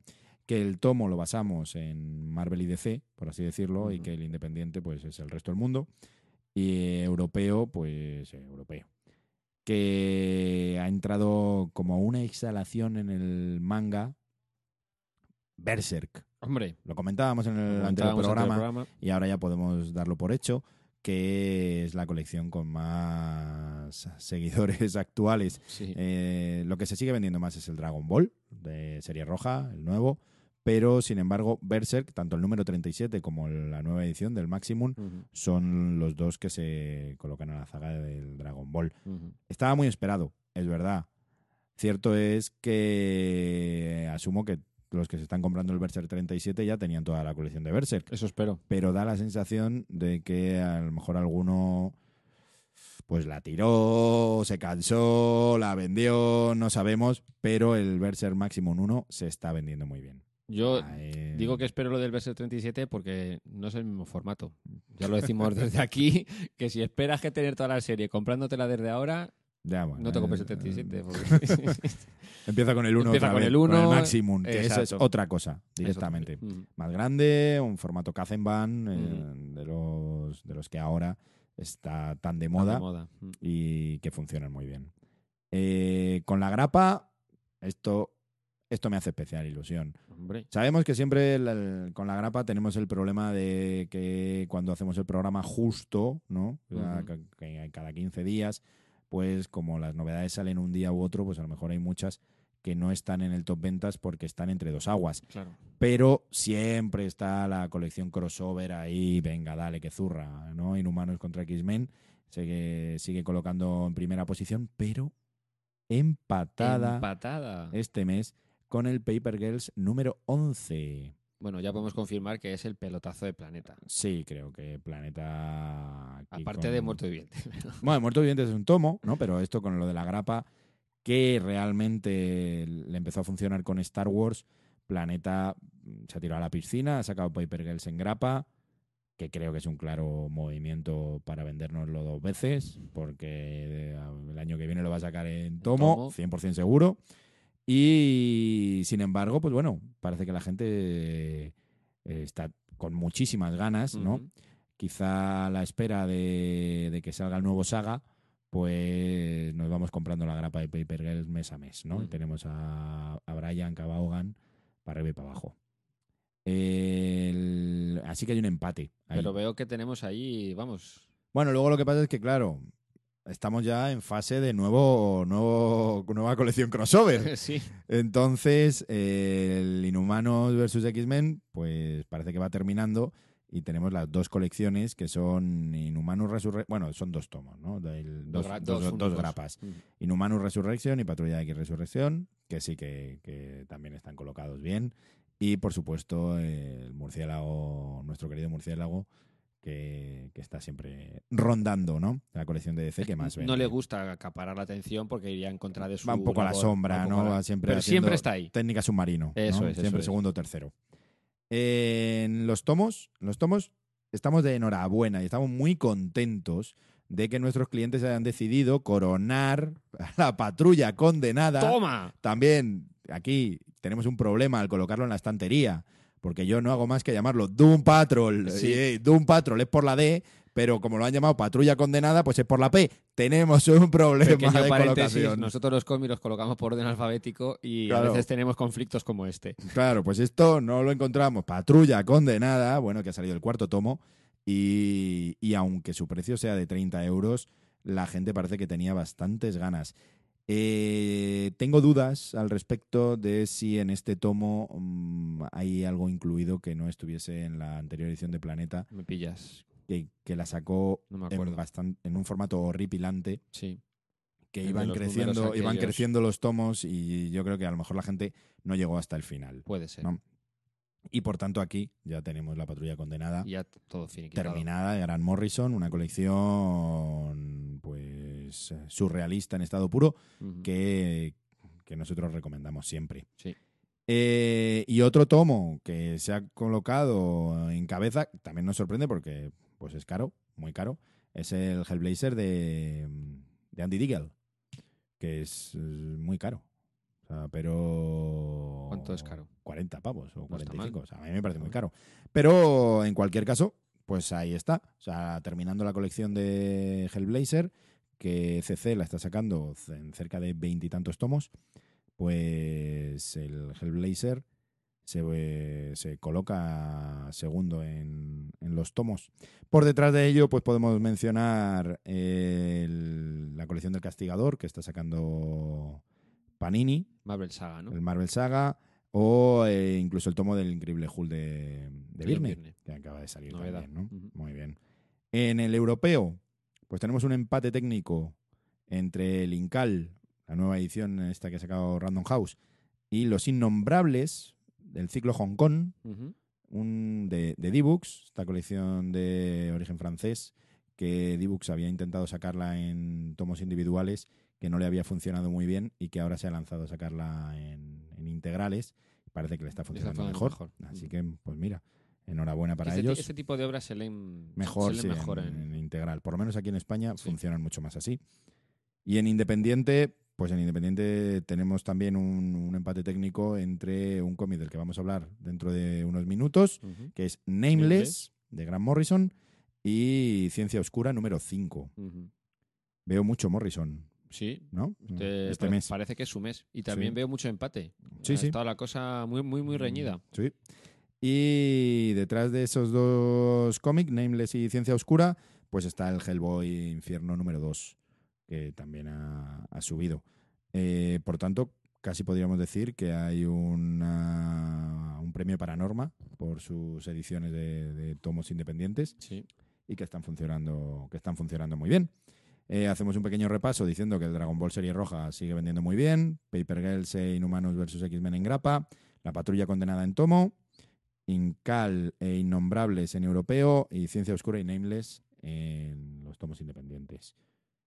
B: que el tomo lo basamos en Marvel y DC, por así decirlo, y que el independiente pues es el resto del mundo y europeo, pues eh, europeo. Que ha entrado como una exhalación en el manga Berserk.
C: Hombre,
B: Lo comentábamos en el anterior programa
C: programa.
B: y ahora ya podemos darlo por hecho, que es la colección con más seguidores actuales.
C: Sí.
B: Eh, lo que se sigue vendiendo más es el Dragon Ball de serie roja, el nuevo. Pero, sin embargo, Berserk, tanto el número 37 como la nueva edición del Maximum, son los dos que se colocan en la zaga del Dragon Ball. Estaba muy esperado, es verdad. Cierto es que asumo que los que se están comprando el Berserk 37 ya tenían toda la colección de Berserk,
C: Eso espero.
B: pero da la sensación de que a lo mejor alguno pues la tiró, se cansó, la vendió, no sabemos, pero el Berserk Maximum 1 se está vendiendo muy bien.
C: Yo
B: Ah, eh,
C: digo que espero lo del Berserk 37 porque no es el mismo formato. Ya lo decimos desde aquí, que si esperas que tener toda la serie comprándotela desde ahora,
B: ya, bueno,
C: no te compres el
B: eh,
C: 37. porque-
B: Empieza con el 1
C: Empieza con
B: vez,
C: el uno,
B: con el Maximum, que esa es otra cosa, directamente.
C: También.
B: más grande, un formato Kazenban, eh,
C: Ujú.
B: de, los, de los que ahora está tan de
C: Mm,
B: moda,
C: de moda. Mm.
B: y que funcionan muy bien. Eh, con la grapa, esto, esto me hace especial ilusión.
C: Hombre,
B: Sabemos que siempre el- el- con la grapa tenemos el problema de que cuando hacemos el programa justo, ¿no? O sea,
C: Ujú.
B: ca- que cada 15 días, pues como las novedades salen un día u otro, pues a lo mejor hay muchas que no están en el top ventas porque están entre dos aguas
C: claro.
B: pero siempre está la colección crossover ahí, venga, dale, que zurra, ¿no? Inhumanos contra X-Men, sigue, sigue colocando en primera posición, pero empatada
C: Empatada.
B: este mes con el Paper Girls número 11.
C: Bueno, ya podemos confirmar que es el pelotazo de Planeta.
B: Sí, creo que Planeta...
C: Aparte
B: con-
C: de Muerto Viviente.
B: Bueno, Muerto Viviente es un tomo, ¿no? Pero esto con lo de la grapa, que realmente le empezó a funcionar con Star Wars, Planeta mm, se ha tirado a la piscina, ha sacado Paper Girls en grapa, que creo que es un claro movimiento para vendérnoslo dos veces, porque eh, el año que viene lo va a sacar en tomo,
C: tomo.
B: 100% seguro. Y sin embargo, pues bueno, parece que la gente eh, está con muchísimas ganas, ¿no? Quizá a la espera de, de que salga el nuevo saga, pues nos vamos comprando la grapa de Paper Girls mes a mes, ¿no? Y tenemos a, a Brian Cabahogan para arriba y para abajo. El- así que hay un empate. ahí.
C: Pero veo que tenemos ahí, vamos,
B: Bueno, luego lo que pasa es que, claro, estamos ya en fase de nuevo, nuevo nueva colección crossover.
C: sí.
B: Entonces, eh, el Inhumanos versus X-Men, pues parece que va terminando y tenemos las dos colecciones que son Inhumanus Resurrection. Bueno, son dos tomos, ¿no? Del- dos, dos-
C: dos
B: dos grapas.
C: Mm.
B: Inhumanus Resurrection y Patrulla X Resurrección, que sí que, que también están colocados bien. Y por supuesto, eh, el murciélago, nuestro querido murciélago, que, que está siempre rondando, ¿no? La colección de DC que más
C: No
B: vende.
C: le gusta acaparar la atención porque iría en contra de su.
B: Va un poco a la sombra, ¿no?
C: la-
B: siempre
C: Pero siempre está ahí.
B: técnica submarino.
C: Eso
B: ¿no?
C: es, eso
B: Siempre
C: es.
B: segundo o tercero. En los tomos, en los tomos, estamos de enhorabuena y estamos muy contentos de que nuestros clientes hayan decidido coronar a la patrulla condenada.
C: ¡Toma!
B: También aquí tenemos un problema al colocarlo en la estantería, porque yo no hago más que llamarlo Doom Patrol.
C: Sí.
B: Eh, Doom Patrol es por la D, pero como lo han llamado Patrulla Condenada, pues es por la P. Tenemos un problema
C: Pequeño
B: de colocación.
C: nosotros los cómics los colocamos por orden alfabético y
B: Claro.
C: a veces tenemos conflictos como este.
B: Claro, pues esto no lo encontramos. Patrulla Condenada, bueno, que ha salido el cuarto tomo, y, y aunque su precio sea de 30 euros, la gente parece que tenía bastantes ganas. Eh, tengo dudas al respecto de si en este tomo mm, hay algo incluido que no estuviese en la anterior edición de Planeta,
C: Me pillas,
B: que, que la sacó
C: no
B: en,
C: acuerdo.
B: bastan- en un formato horripilante,
C: Sí.
B: que
C: El
B: iban creciendo, iban creciendo los tomos y yo creo que a lo mejor la gente no llegó hasta el final.
C: Puede ser.
B: No. Y por tanto aquí ya tenemos la patrulla condenada
C: Y ya t- todo finiquitado.
B: terminada de Grant Morrison, una colección pues eh, surrealista en estado puro que, que nosotros recomendamos siempre.
C: Sí.
B: Eh, y otro tomo que se ha colocado en cabeza, también nos sorprende porque pues es caro, muy caro, es el Hellblazer de, de Andy Deagle, que es muy caro. O sea, pero...
C: ¿Cuánto es caro?
B: 40 pavos o
C: No está
B: 45.
C: mal.
B: O sea, a mí me parece muy caro. Pero en cualquier caso, pues ahí está. O sea, terminando la colección de Hellblazer, que CC la está sacando en cerca de veintitantos tomos, pues el Hellblazer se, se coloca segundo en, en los tomos. Por detrás de ello, pues podemos mencionar el- la colección del Castigador, que está sacando Panini,
C: Marvel Saga, ¿no?
B: el Marvel Saga, o eh, incluso el tomo del Increíble Hulk de, de que acaba de salir
C: Novedad.
B: también, ¿no?
C: Ujú.
B: Muy bien. En el europeo, pues tenemos un empate técnico entre el Incal, la nueva edición esta que ha sacado Random House, y Los Innombrables del ciclo Hong Kong, un de, de D-Books, esta colección de origen francés, que D-Books había intentado sacarla en tomos individuales, que no le había funcionado muy bien y que ahora se ha lanzado a sacarla en, en integrales. Parece que le está funcionando
C: funcionando
B: mejor.
C: mejor.
B: Así que, pues mira, enhorabuena para
C: este,
B: ellos.
C: este tipo de obras se leen
B: Mejor,
C: se
B: sí,
C: leen mejor
B: en,
C: en,
B: en integral. Por lo menos aquí en España
C: Sí.
B: funcionan mucho más así. Y en Independiente, pues en Independiente tenemos también un, un empate técnico entre un cómic del que vamos a hablar dentro de unos minutos, que es Nameless, de Grant Morrison, y Ciencia Oscura número 5.
C: ujú.
B: Veo mucho Morrison,
C: Sí,
B: ¿no?
C: este,
B: este
C: pare-
B: mes.
C: parece que es su mes. Y también
B: Sí.
C: veo mucho empate.
B: Sí,
C: ha
B: sí.
C: estado la cosa muy, muy, muy reñida.
B: Sí. Y detrás de esos dos cómics, Nameless y Ciencia Oscura, pues está el Hellboy Infierno número 2, que también ha, ha subido. Eh, por tanto, casi podríamos decir que hay una- un premio para Norma por sus ediciones de, de tomos independientes
C: Sí.
B: y que están funcionando, que están funcionando muy bien. Eh, hacemos un pequeño repaso diciendo que el Dragon Ball Serie Roja sigue vendiendo muy bien, Paper Girls e Inhumanos vs X-Men en grapa, La Patrulla Condenada en tomo, Incal e Innombrables en europeo y Ciencia Oscura y Nameless en los tomos independientes.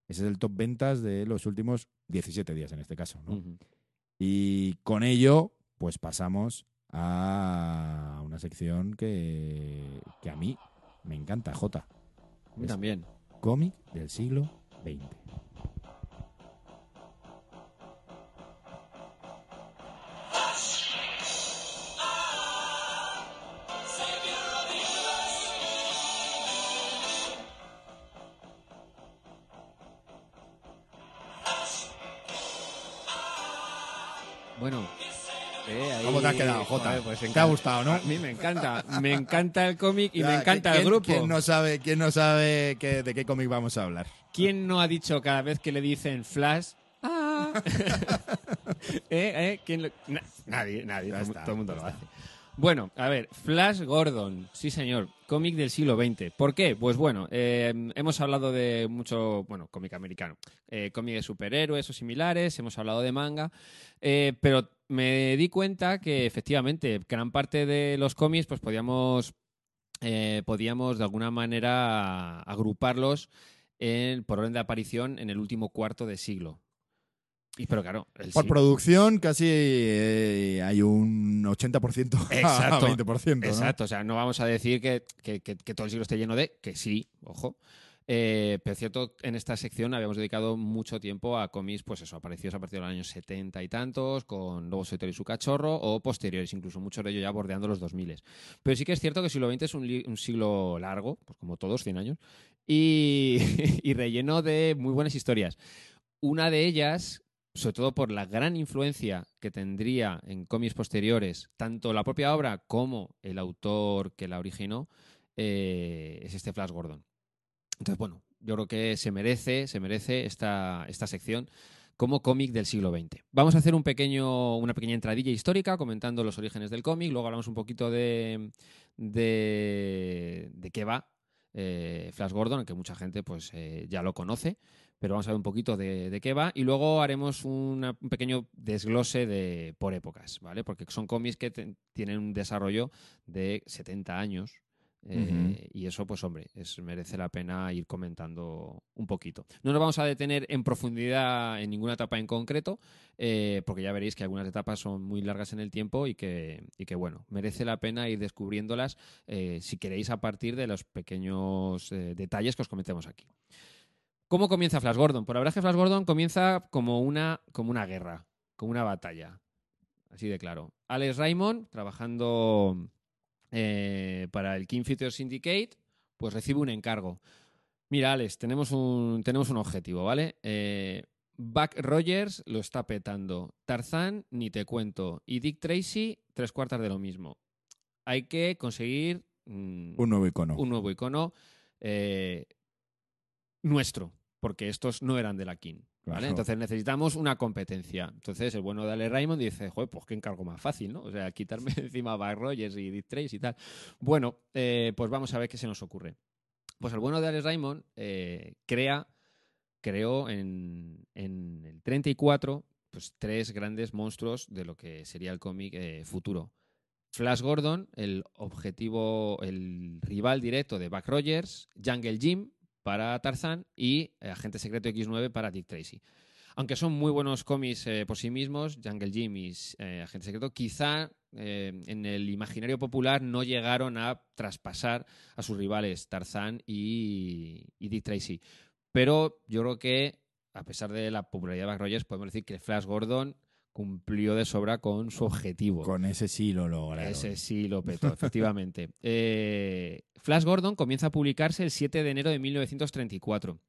B: Ese es el top ventas de los últimos 17 días en este caso. ¿no? Y con ello, pues pasamos a una sección que, que a mí me encanta, J.
C: También.
B: Cómic del siglo XX.
C: Bueno. eh, ahí-
B: ¿Cómo te has quedado, Jota?
C: Pues
B: ¿Te ha gustado, no?
C: A mí me encanta. Me encanta el cómic y me encanta
B: ¿quién-
C: el grupo.
B: ¿Quién no sabe, quién no sabe qué- de qué cómic vamos a hablar?
C: ¿Quién no ha dicho cada vez que le dicen Flash? ¡Ah! ¿Eh? ¿Eh? ¿Quién lo- na- nadie, nadie. Todo, el mundo lo hace. Bueno, a ver, Flash Gordon, sí señor, cómic del siglo XX. ¿Por qué? Pues bueno, eh, hemos hablado de mucho, bueno, cómic americano, eh, cómic de superhéroes o similares, hemos hablado de manga, eh, pero me di cuenta que efectivamente gran parte de los cómics pues podíamos, eh, podíamos de alguna manera agruparlos en, por orden de aparición en el último cuarto de siglo. Y pero claro,
B: Por producción casi eh, hay un 80% a
C: Exacto.
B: 20%. ¿no?
C: Exacto, o sea, no vamos a decir que, que- que- que todo el siglo esté lleno de, que sí, ojo. Eh, pero es cierto, en esta sección habíamos dedicado mucho tiempo a cómics, pues eso, aparecidos a partir de los años 70 y tantos, con Lobo Solitario y su cachorro, o posteriores, incluso muchos de ellos ya bordeando los 2000. Pero sí que es cierto que el siglo XX es un siglo largo, pues como todos, 100 años, y, y relleno de muy buenas historias. Una de ellas, sobre todo por la gran influencia que tendría en cómics posteriores, tanto la propia obra como el autor que la originó, eh, es este Flash Gordon. Entonces, bueno, yo creo que se merece, se merece esta, esta sección como cómic del siglo XX. Vamos a hacer un pequeño, una pequeña entradilla histórica comentando los orígenes del cómic, luego hablamos un poquito de, de, de qué va eh, Flash Gordon, aunque mucha gente pues eh, ya lo conoce, pero vamos a ver un poquito de, de qué va y luego haremos una- un pequeño desglose de por épocas, ¿vale? Porque son cómics que te- tienen un desarrollo de 70 años. eh, Y eso, pues hombre, es, merece la pena ir comentando un poquito. No nos vamos a detener en profundidad en ninguna etapa en concreto, eh, porque ya veréis que algunas etapas son muy largas en el tiempo y que, y que bueno, merece la pena ir descubriéndolas eh, si queréis a partir de los pequeños detalles que os comentemos aquí. ¿Cómo comienza Flash Gordon? Por la verdad es que Flash Gordon comienza como una, como una guerra, como una batalla. Así de claro. Alex Raymond, trabajando eh, para el King Feature Syndicate, pues recibe un encargo. Mira, Alex, tenemos un, tenemos un objetivo, ¿vale? Eh, Buck Rogers lo está petando. Tarzán, ni te cuento. Y Dick Tracy, tres cuartas de lo mismo. Hay que conseguir mm,
B: Un nuevo icono.
C: un nuevo icono eh, nuestro, porque estos no eran de la King. ¿vale?
B: Claro.
C: Entonces necesitamos una competencia. Entonces el bueno de Ale Raymond dice, joder, pues qué encargo más fácil, ¿no? O sea, quitarme encima a Buck Rogers y Dick Tracy y tal. Bueno, eh, pues vamos a ver qué se nos ocurre. Pues el bueno de Alex Raymond eh, crea, creó en, en el 34 pues, tres grandes monstruos de lo que sería el cómic eh, futuro. Flash Gordon, el objetivo, el rival directo de Buck Rogers, Jungle Jim para Tarzan y eh, Agente Secreto X9 para Dick Tracy. Aunque son muy buenos cómics eh, por sí mismos, Jungle Jim y eh, Agente Secreto, quizá en el imaginario popular no llegaron a traspasar a sus rivales Tarzan y, y Dick Tracy. Pero yo creo que, a pesar de la popularidad de Buck Rogers, podemos decir que Flash Gordon cumplió de sobra con su objetivo.
B: Con ese sí lo lograron.
C: Ese sí lo petó, efectivamente. Eh, Flash Gordon comienza a publicarse el 7 de enero de 1934.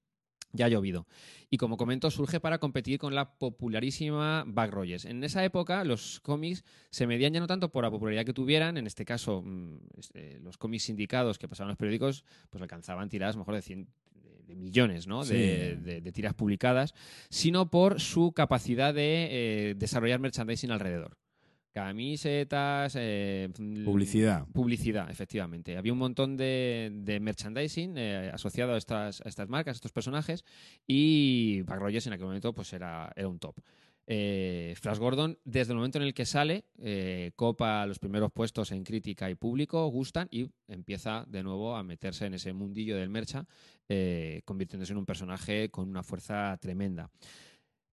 C: Ya ha llovido. Y como comento, surge para competir con la popularísima Buck Rogers. En esa época, los cómics se medían ya no tanto por la popularidad que tuvieran, en este caso, mm, este, los cómics sindicados que pasaban los periódicos, pues alcanzaban tiradas mejor de 100 de- millones ¿no? de- de tiras publicadas, sino por su capacidad de eh, desarrollar merchandising alrededor. Camisetas, eh,
B: Publicidad.
C: Publicidad, efectivamente. Había un montón de, de merchandising eh, asociado a estas, a estas marcas, a estos personajes, y Buck Rogers en aquel momento pues era, era un top. Eh, Flash Gordon, desde el momento en el que sale, eh, copa los primeros puestos en crítica y público, gustan y empieza de nuevo a meterse en ese mundillo del mercha, eh, convirtiéndose en un personaje con una fuerza tremenda.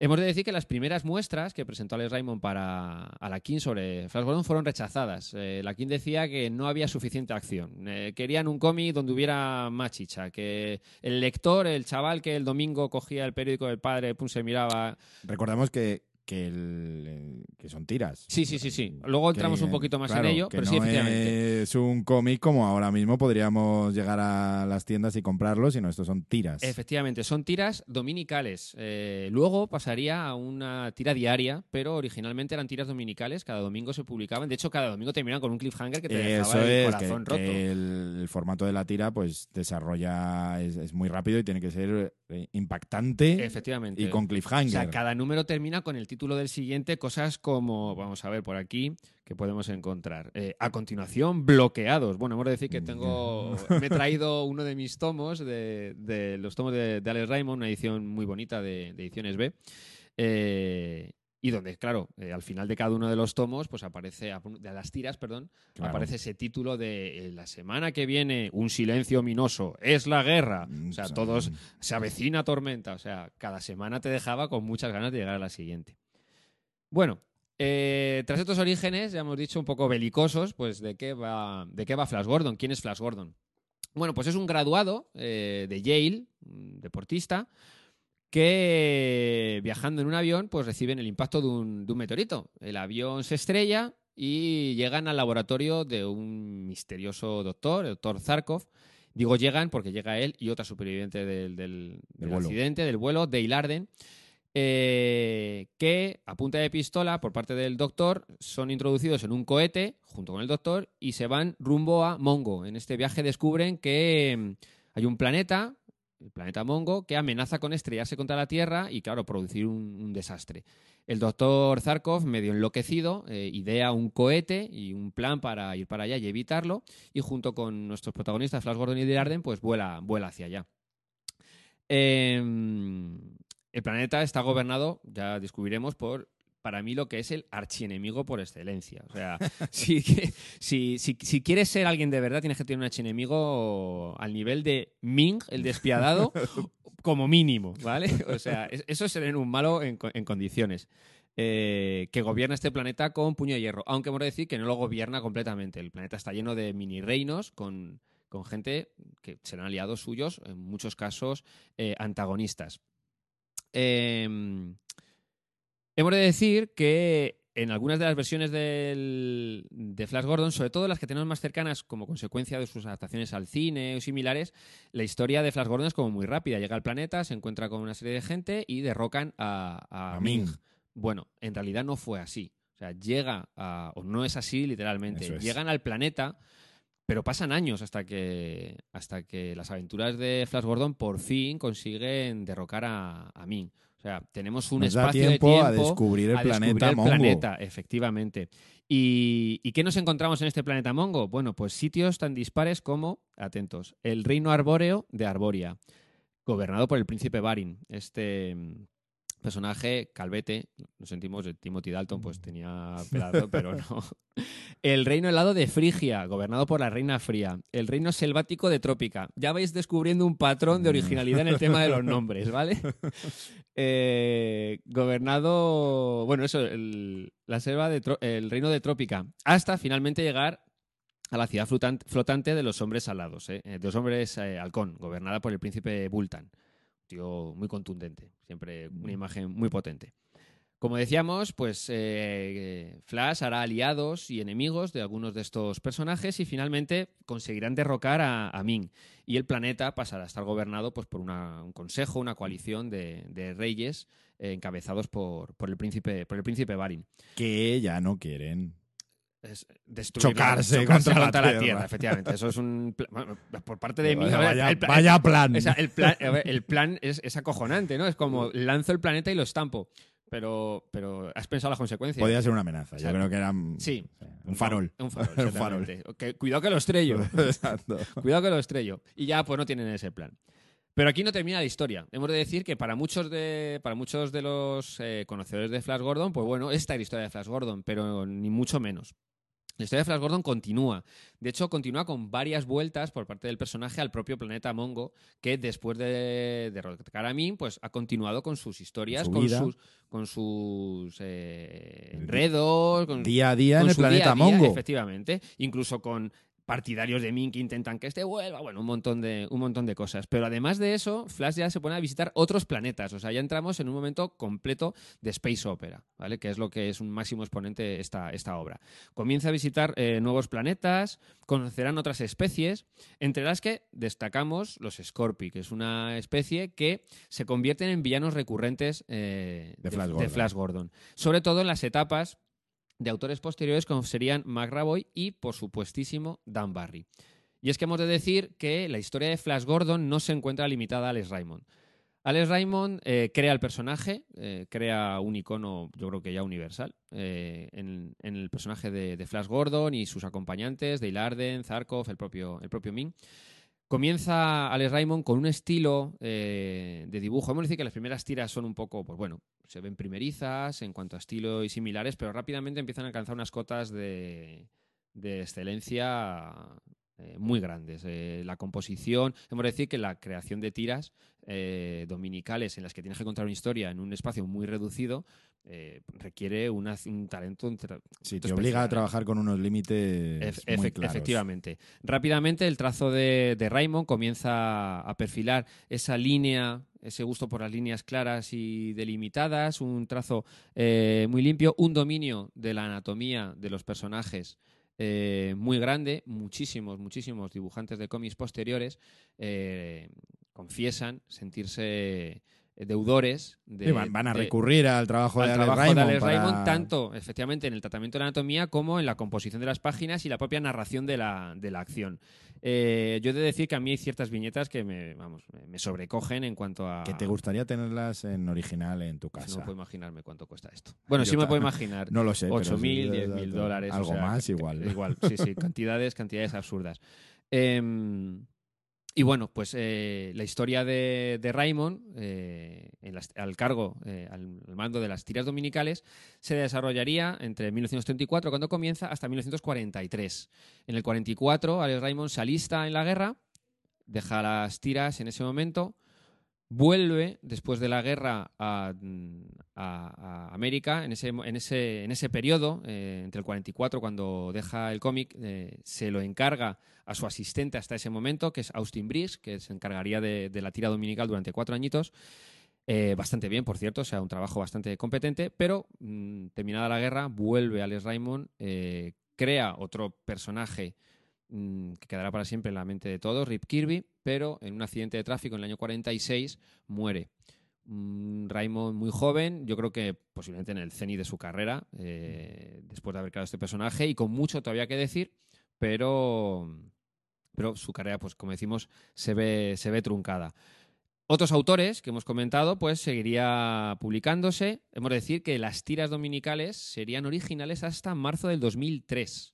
C: Hemos de decir que las primeras muestras que presentó Alex Raymond para a la King sobre Flash Gordon fueron rechazadas. Eh, la King decía que no había suficiente acción. Eh, querían un cómic donde hubiera más chicha, que el lector, el chaval que el domingo cogía el periódico del padre, pum, se miraba.
B: Recordamos que, que, el- el- que son tiras.
C: Sí, sí, sí, sí. Luego entramos
B: Que,
C: un poquito más
B: claro,
C: en ello, pero sí,
B: no
C: efectivamente.
B: Es un cómic como ahora mismo podríamos llegar a las tiendas y comprarlo, sino estos son tiras.
C: Efectivamente, son tiras dominicales. Eh, luego pasaría a una tira diaria, pero originalmente eran tiras dominicales. Cada domingo se publicaban. De hecho, cada domingo terminaban con un cliffhanger que te dejaba
B: Eso
C: el
B: es, que,
C: corazón roto.
B: el, el formato de la tira pues desarrolla, es, es muy rápido y tiene que ser eh, impactante
C: Efectivamente.
B: y con cliffhanger.
C: O sea, cada número termina con el título del siguiente, cosas como, vamos a ver por aquí, que podemos encontrar. Eh, a continuación, bloqueados. Bueno, hemos de decir que tengo, me he traído uno de mis tomos, de, de los tomos de, de Alex Raymond, una edición muy bonita de, de ediciones B. Eh, y donde, claro, eh, al final de cada uno de los tomos, pues aparece, de las tiras, perdón,
B: Claro.
C: aparece ese título de eh, la semana que viene, un silencio ominoso, es la guerra.
B: Mm,
C: o sea, todos se avecina tormenta. O sea, cada semana te dejaba con muchas ganas de llegar a la siguiente. Bueno, eh, tras estos orígenes, ya hemos dicho un poco belicosos, pues de qué va, de qué va Flash Gordon. ¿Quién es Flash Gordon? Bueno, pues es un graduado eh, de Yale, un deportista, que viajando en un avión, pues reciben el impacto de un, de un meteorito. El avión se estrella y llegan al laboratorio de un misterioso doctor, el doctor Zarkov. Digo llegan porque llega él y otra superviviente del, del- del accidente, del vuelo, Dale Arden, eh, que a punta de pistola por parte del doctor son introducidos en un cohete junto con el doctor y se van rumbo a Mongo. En este viaje descubren que mm, hay un planeta, el planeta Mongo, que amenaza con estrellarse contra la Tierra y, claro, producir un, desastre. El doctor Zarkov, medio enloquecido, eh, idea un cohete y un plan para ir para allá y evitarlo, y junto con nuestros protagonistas, Flash Gordon y Dale Arden, pues vuela, vuela hacia allá. Em, el planeta está gobernado, ya descubriremos, por, para mí, lo que es el archienemigo por excelencia. O sea, si, si, si- si quieres ser alguien de verdad, tienes que tener un archienemigo al nivel de Ming, el despiadado, como mínimo, ¿vale? O sea, es- eso es ser un malo en, co- en condiciones. Eh, que gobierna este planeta con puño de hierro, aunque hemos de decir que no lo gobierna completamente. El planeta está lleno de mini reinos con, con gente que serán aliados suyos, en muchos casos eh, antagonistas. Em, hemos de decir que en algunas de las versiones del- de Flash Gordon, sobre todo las que tenemos más cercanas como consecuencia de sus adaptaciones al cine o similares, la historia de Flash Gordon es como muy rápida. Llega al planeta, se encuentra con una serie de gente y derrocan a, a
B: A
C: Ming.
B: Ming.
C: Bueno, en realidad no fue así. O sea, llega a, o no es así literalmente.
B: Es.
C: Llegan al planeta, pero pasan años hasta que, hasta que las aventuras de Flash Gordon por fin consiguen derrocar a, a Ming. O sea, tenemos un
B: Nos da
C: espacio
B: tiempo,
C: de tiempo
B: a descubrir el
C: a
B: planeta
C: el
B: Mongo.
C: planeta, efectivamente. ¿Y, ¿Y qué nos encontramos en este planeta Mongo? Bueno, pues sitios tan dispares como, atentos, el reino arbóreo de Arboria, gobernado por el príncipe Barin, este personaje calvete, lo sentimos, eh, Timothy Dalton pues tenía pelazo, pero no. El reino helado de Frigia, gobernado por la reina fría. El reino selvático de Trópica. Ya vais descubriendo un patrón de originalidad en el tema de los nombres, ¿vale? Eh, gobernado, bueno, eso, el, la selva de el reino de Trópica, hasta finalmente llegar a la ciudad flotan- flotante de los hombres alados, ¿eh? Eh, de los hombres eh, halcón, gobernada por el príncipe Bultan. Tío muy contundente, siempre una imagen muy potente. Como decíamos, pues eh, Flash hará aliados y enemigos de algunos de estos personajes y finalmente conseguirán derrocar a, a Ming. Y el planeta pasará a estar gobernado pues, por una- un consejo, una coalición de, de reyes eh, encabezados por, por el príncipe, por el príncipe Barin.
B: Que ya no quieren.
C: Es destruir la-
B: Chocarse contra la
C: la,
B: Tierra.
C: tierra. Efectivamente, eso es un... bueno, por parte de mí...
B: vaya,
C: el
B: plan.
C: o el plan, el es, es acojonante, ¿no? Es como lanzo el planeta y lo estampo. Pero, pero has pensado las consecuencias.
B: Podía ser una amenaza. Yo
C: Exacto.
B: creo que era un-
C: Sí.
B: un farol.
C: Un farol,
B: Un farol.
C: Que- cuidado que lo estrello.
B: Exacto.
C: cuidado que lo estrello. Y ya, pues no tienen ese plan. Pero aquí no termina la historia. Hemos de decir que para muchos de, para muchos de los eh, conocedores de Flash Gordon, pues bueno, esta es la historia de Flash Gordon, pero ni mucho menos. La historia de Flash Gordon continúa. De hecho, continúa con varias vueltas por parte del personaje al propio planeta Mongo, que después de derrocar a Min, pues ha continuado con sus historias,
B: Su
C: con sus, con sus eh, enredos, con,
B: Día a día
C: con
B: en el
C: día
B: planeta
C: a día,
B: Mongo.
C: Efectivamente. Incluso con partidarios de Min que intentan que este vuelva. Bueno, un montón, de, un montón de cosas. Pero además de eso, Flash ya se pone a visitar otros planetas. O sea, ya entramos en un momento completo de Space Opera, ¿vale? Que es lo que es un máximo exponente esta, esta obra. Comienza a visitar eh, nuevos planetas, conocerán otras especies, entre las que destacamos los Scorpi, que es una especie que se convierten en villanos recurrentes eh,
B: De Flash Gordon.
C: Flash Gordon. Sobre todo en las etapas de autores posteriores como serían McRaboy y, por supuestísimo, Dan Barry. Y es que hemos de decir que la historia de Flash Gordon no se encuentra limitada a Alex Raymond. Alex Raymond eh, crea el personaje, eh, crea un icono, yo creo que ya universal, eh, en, el personaje de, Flash Gordon y sus acompañantes, Dale Arden, Zarkov, el propio, el propio Ming. Comienza Alex Raymond con un estilo de dibujo. Hemos de decir que las primeras tiras son un poco, pues bueno, se ven primerizas en cuanto a estilo y similares, pero rápidamente empiezan a alcanzar unas cotas de, de excelencia eh, muy grandes. Eh, la composición, hemos de decir que la creación de tiras eh, dominicales en las que tienes que contar una historia en un espacio muy reducido requiere una- un talento. entre-
B: Sí, te obliga a trabajar con unos límites
C: Efe-
B: muy
C: efe-
B: claros.
C: Efectivamente. Rápidamente el trazo de, de Raymond comienza a perfilar esa línea, ese gusto por las líneas claras y delimitadas, un trazo eh, muy limpio, un dominio de la anatomía de los personajes eh, muy grande. Muchísimos, muchísimos dibujantes de cómics posteriores eh, confiesan sentirse deudores de,
B: Sí, van, van a
C: de-
B: recurrir al trabajo de
C: al
B: Alex
C: trabajo
B: Raymond.
C: de Alex
B: para-
C: Raymond, tanto efectivamente en el tratamiento de anatomía como en la composición de las páginas y la propia narración de la, de la acción. Eh, yo he de decir que a mí hay ciertas viñetas que me, vamos, me- sobrecogen en cuanto a...
B: Que te gustaría tenerlas en original en tu
C: No
B: casa.
C: puedo imaginarme cuánto cuesta esto. Bueno,
B: Yo
C: sí me puedo imaginar.
B: No lo sé. pero
C: 8.000,
B: sí,
C: 10.000 dólares. o
B: Algo
C: sea,
B: más, igual.
C: Igual, sí, sí, cantidades, cantidades absurdas. Em, y bueno, pues eh, la historia de, Raymond, eh, al cargo, eh, al, al mando de las tiras dominicales, se desarrollaría entre 1934, cuando comienza, hasta 1943. En el 44, Alex Raymond se alista en la guerra, deja las tiras en ese momento, vuelve después de la guerra a, a- América en ese, en ese, en ese periodo, eh, entre el 44 cuando deja el cómic, eh, se lo encarga a su asistente hasta ese momento, que es Austin Briggs, que se encargaría de, la tira dominical durante cuatro añitos. Eh, bastante bien, por cierto, o sea, un trabajo bastante competente, pero mm, terminada la guerra, vuelve Alex Raymond, crea otro personaje mm, que quedará para siempre en la mente de todos, Rip Kirby, pero en un accidente de tráfico en el año 46 muere. Un Raymond muy joven, yo creo que posiblemente en el cenit de su carrera, eh, después de haber creado este personaje, y con mucho todavía que decir, pero, pero su carrera, pues como decimos, se ve, se ve truncada. Otros autores que hemos comentado, pues seguiría publicándose. Hemos de decir que las tiras dominicales serían originales hasta marzo del 2003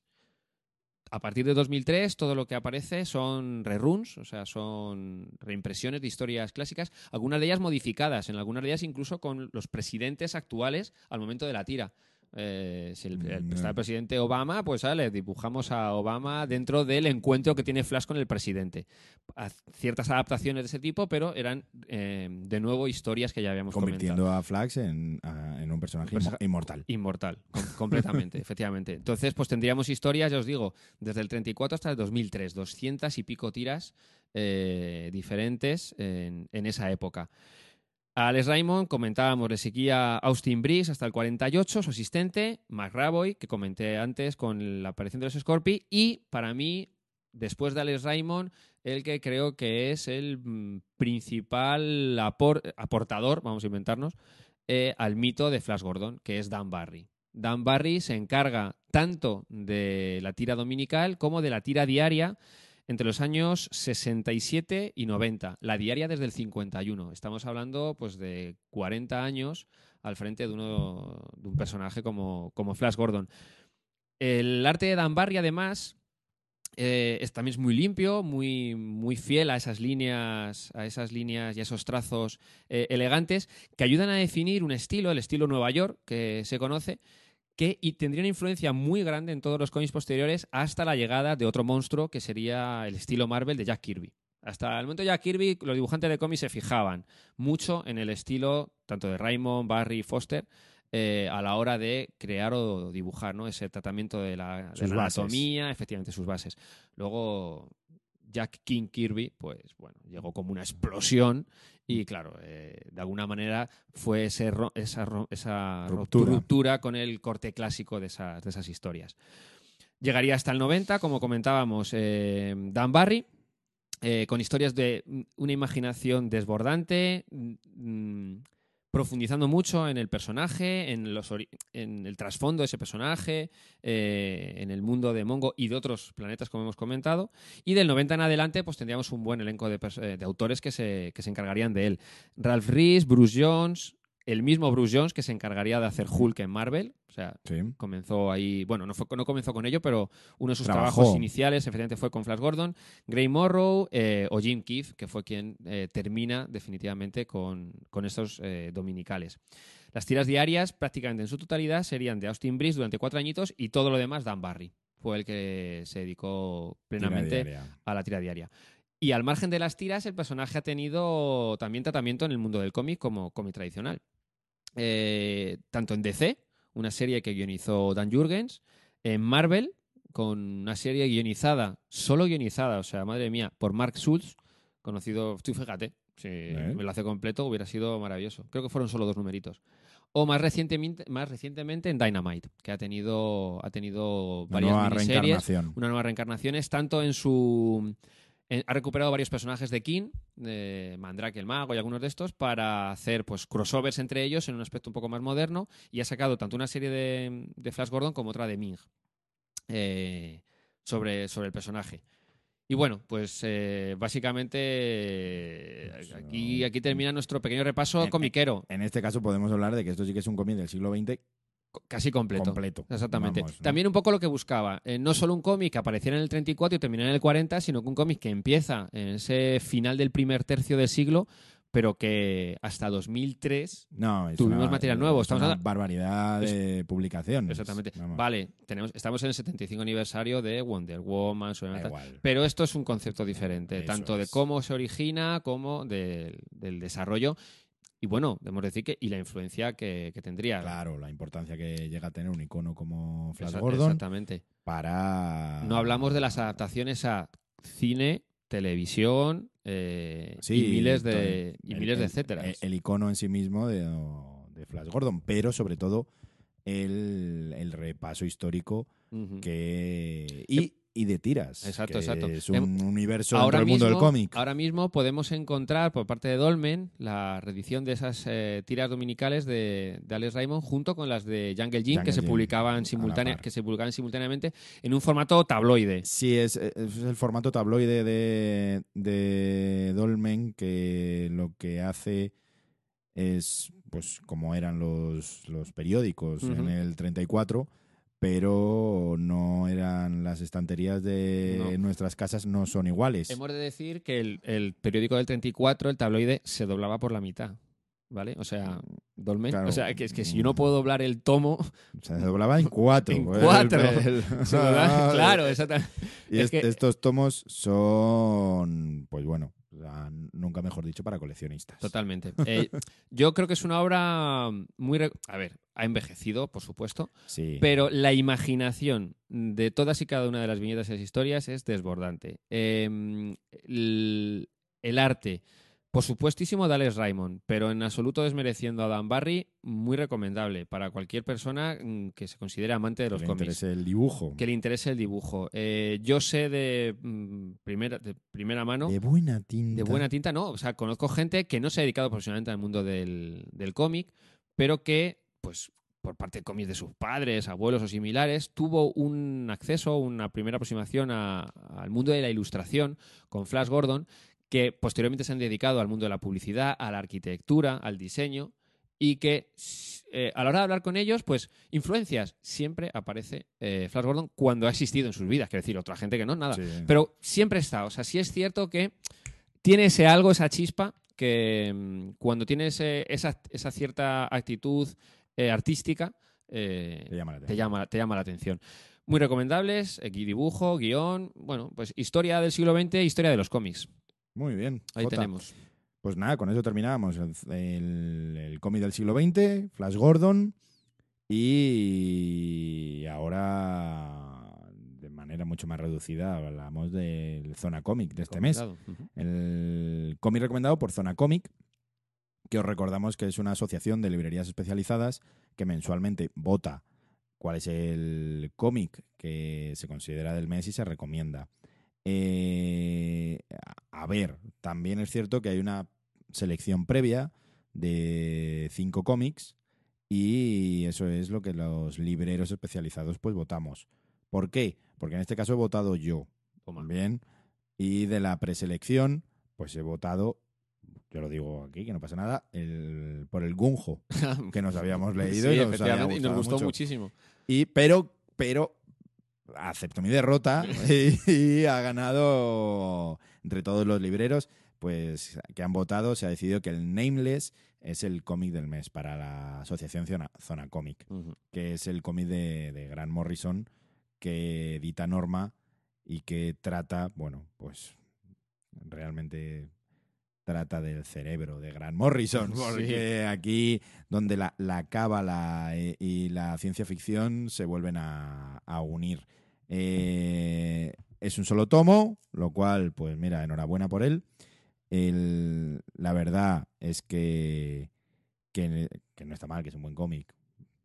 C: a partir de 2003 todo lo que aparece son reruns, o sea, son reimpresiones de historias clásicas, algunas de ellas modificadas, en algunas de ellas incluso con los presidentes actuales al momento de la tira. Eh, si el, el-
B: Mm,
C: está el presidente Obama, pues sale, dibujamos a Obama dentro del encuentro que tiene Flash con el presidente. Ciertas adaptaciones de ese tipo, pero eran eh, de nuevo historias que ya habíamos comentado.
B: Convirtiendo a Flax en, a- en un personaje inmortal.
C: Inmortal, com- completamente, efectivamente. Entonces, pues tendríamos historias, ya os digo, desde el 34 hasta el 2003, 200 y pico tiras eh, diferentes en, en esa época. Alex Raymond comentábamos, le seguía Austin Briggs hasta el 48, su asistente, Mark Raboy, que comenté antes con la aparición de los Scorpi, y para mí, después de Alex Raymond, el que creo que es el mm, principal apor- aportador, vamos a inventarnos, eh, al mito de Flash Gordon, que es Dan Barry. Dan Barry se encarga tanto de la tira dominical como de la tira diaria entre los años 67 y 90. La diaria desde el 51. Estamos hablando pues, de 40 años al frente de, uno, de un personaje como, como Flash Gordon. El arte de Dan Barry, además, eh, es, también es muy limpio, muy, muy fiel a esas líneas, a esas líneas y a esos trazos eh, elegantes que ayudan a definir un estilo, el estilo Nueva York que se conoce, que y tendría una influencia muy grande en todos los cómics posteriores hasta la llegada de otro monstruo que sería el estilo Marvel de Jack Kirby. Hasta el momento de Jack Kirby, los dibujantes de cómics se fijaban mucho en el estilo tanto de Raymond, Barry y Foster eh, a la hora de crear o dibujar, ¿no? Ese tratamiento de la, de la anatomía, efectivamente, sus bases. Luego, Jack King Kirby, pues bueno, llegó como una explosión y claro, eh, de alguna manera fue ese ro- esa, ro- esa
B: Ruptura.
C: ruptura con el corte clásico de esas, de esas historias. Llegaría hasta el 90, como comentábamos, eh, Dan Barry, eh, con historias de mm, una imaginación desbordante, mm, profundizando mucho en el personaje, en, los en el trasfondo de ese personaje, eh, en el mundo de Mongo y de otros planetas, como hemos comentado. Y del 90 en adelante, pues tendríamos un buen elenco de, eh, de autores que se, que se encargarían de él. Ralph Rees, Bruce Jones, el mismo Bruce Jones que se encargaría de hacer Hulk en Marvel. O sea,
B: Sí.
C: comenzó ahí, bueno, no, fue, no comenzó con ello, pero uno de sus
B: Trabajó.
C: trabajos iniciales efectivamente fue con Flash Gordon, Gray Morrow eh, o Jim Keefe, que fue quien eh, termina definitivamente con, con estos eh, dominicales. Las tiras diarias, prácticamente en su totalidad, serían de Austin Breeze durante cuatro añitos y todo lo demás Dan Barry. fue el que se dedicó plenamente a la tira diaria. Y al margen de las tiras, el personaje ha tenido también tratamiento en el mundo del cómic como cómic tradicional. Eh, tanto en DC, una serie que guionizó Dan Jurgens, en Marvel, con una serie guionizada, solo guionizada, o sea, madre mía, por Mark Schultz, conocido, tú fíjate, si me lo hace completo hubiera sido maravilloso. Creo que fueron solo dos numeritos. O más recientemente, más recientemente en Dynamite, que ha tenido, ha tenido
B: Una
C: varias
B: nueva
C: miniseries
B: reencarnación.
C: una nueva reencarnaciones, tanto en su... en- ha recuperado varios personajes de King, de Mandrake el Mago y algunos de estos, para hacer pues crossovers entre ellos en un aspecto un poco más moderno y ha sacado tanto una serie de, de Flash Gordon como otra de Ming eh, sobre, sobre el personaje. Y bueno, pues eh, básicamente eh,
B: Pues,
C: aquí, aquí termina nuestro pequeño repaso
B: En-
C: comiquero,
B: En este caso podemos hablar de que esto sí que es un cómic del siglo XX
C: casi completo.
B: completo.
C: Exactamente.
B: Vamos, ¿no?
C: También un poco lo que buscaba. eh, no solo un cómic que apareciera en el 34 y terminara en el 40, sino que un cómic que empieza en ese final del primer tercio del siglo, pero que hasta 2003.
B: No, es
C: Tuvimos
B: una-
C: material nuevo,
B: es
C: estamos
B: una
C: hablando-
B: barbaridad de publicaciones.
C: Exactamente.
B: Vamos,
C: Vale, tenemos, estamos en el 75 aniversario de Wonder Woman, pero esto es un concepto diferente,
B: Eso
C: tanto de
B: es.
C: cómo se origina como del desarrollo. Y bueno, debemos decir que y la influencia que, que tendría.
B: Claro, la importancia que llega a tener un icono como Flash Gordon
C: Exactamente.
B: para...
C: No hablamos de las adaptaciones a cine, televisión eh,
B: Sí,
C: y miles de,
B: todo-
C: y
B: el-
C: miles de
B: el-
C: etcétera.
B: El, el icono en sí mismo de, de Flash Gordon, pero sobre todo el, el repaso histórico que y, y de tiras.
C: Exacto,
B: que
C: exacto.
B: Es un universo
C: ahora
B: dentro del mundo
C: mismo,
B: del cómic.
C: ahora mismo podemos encontrar por parte de Dolmen la reedición de esas eh, tiras dominicales de, de Alex Raymond junto con las de Jungle Jim
B: Jungle
C: que se publicaban simultánea, que se publicaban simultáneamente en un formato tabloide.
B: Sí, es, es el formato tabloide de, de Dolmen que lo que hace es, pues, como eran los, los periódicos en
C: Ujú.
B: el 34, pero no eran las estanterías de
C: No.
B: nuestras casas, no son iguales.
C: Hemos de decir que el, el periódico del 34, el tabloide, se doblaba por la mitad. ¿Vale? O sea, Dolmen.
B: Claro.
C: O sea, que es que si yo no puedo doblar el tomo,
B: Se doblaba en cuatro.
C: En cuatro.
B: el-
C: se dobla- claro, exactamente.
B: Y
C: Es
B: est-
C: que-
B: estos tomos son, pues bueno, nunca mejor dicho, para coleccionistas.
C: Totalmente. Eh, yo creo que es una obra muy... A ver, ha envejecido, por supuesto,
B: Sí.
C: pero la imaginación de todas y cada una de las viñetas y las historias es desbordante. Eh, el, el arte, por supuestísimo, de Alex Raymond, pero en absoluto desmereciendo a Dan Barry, muy recomendable para cualquier persona mm, que se considere amante de
B: Que
C: los
B: le
C: cómics.
B: interese el dibujo.
C: Que le interese el dibujo. Eh, yo sé de, mm, primera, de primera mano
B: De buena tinta.
C: de buena tinta, no. O sea, conozco gente que no se ha dedicado profesionalmente al mundo del, del cómic, pero que, pues, por parte de cómics de sus padres, abuelos o similares, tuvo un acceso, una primera aproximación a- al mundo de la ilustración con Flash Gordon, que posteriormente se han dedicado al mundo de la publicidad, a la arquitectura, al diseño, y que eh, a la hora de hablar con ellos, pues influencias, siempre aparece eh, Flash Gordon cuando ha existido en sus vidas, quiero decir, otra gente que no, nada.
B: Sí.
C: Pero siempre está. O sea, sí es cierto que tiene ese algo, esa chispa, que mm, cuando tienes eh, esa, esa cierta actitud eh, artística,
B: Te llama la
C: te,
B: atención.
C: llama, te llama la atención. Muy recomendables, dibujo, guion, bueno, pues historia del siglo XX, historia de los cómics.
B: Muy bien.
C: Ahí
B: Jota.
C: tenemos.
B: Pues nada, con eso terminábamos el, el- el cómic del siglo XX, Flash Gordon, y ahora de manera mucho más reducida hablamos del Zona Comic de este mes. El cómic recomendado por Zona Comic, que os recordamos que es una asociación de librerías especializadas que mensualmente vota cuál es el cómic que se considera del mes y se recomienda. Eh, a ver, también es cierto que hay una selección previa de cinco cómics y eso es lo que los libreros especializados pues votamos. ¿Por qué? Porque en este caso he votado yo.
C: Toma.
B: Bien. Y de la preselección, pues he votado, yo lo digo aquí, que no pasa nada, el, por el Gunjo, que nos habíamos leído
C: Sí,
B: y, nos había
C: y nos gustó
B: mucho.
C: muchísimo.
B: Y, pero, pero, acepto mi derrota y, y ha ganado entre todos los libreros, pues que han votado, se ha decidido que el Nameless es el cómic del mes para la asociación Zona, Zona Comic
C: Ujú.
B: que es el cómic de, de Grant Morrison, que edita Norma y que trata, bueno, pues realmente trata del cerebro de Grant Morrison,
C: Sí.
B: porque aquí donde la, la cábala eh, y la ciencia ficción se vuelven a, a unir. Eh, es un solo tomo, lo cual, pues mira, enhorabuena por él. La verdad es que, que, que no está mal, que es un buen cómic,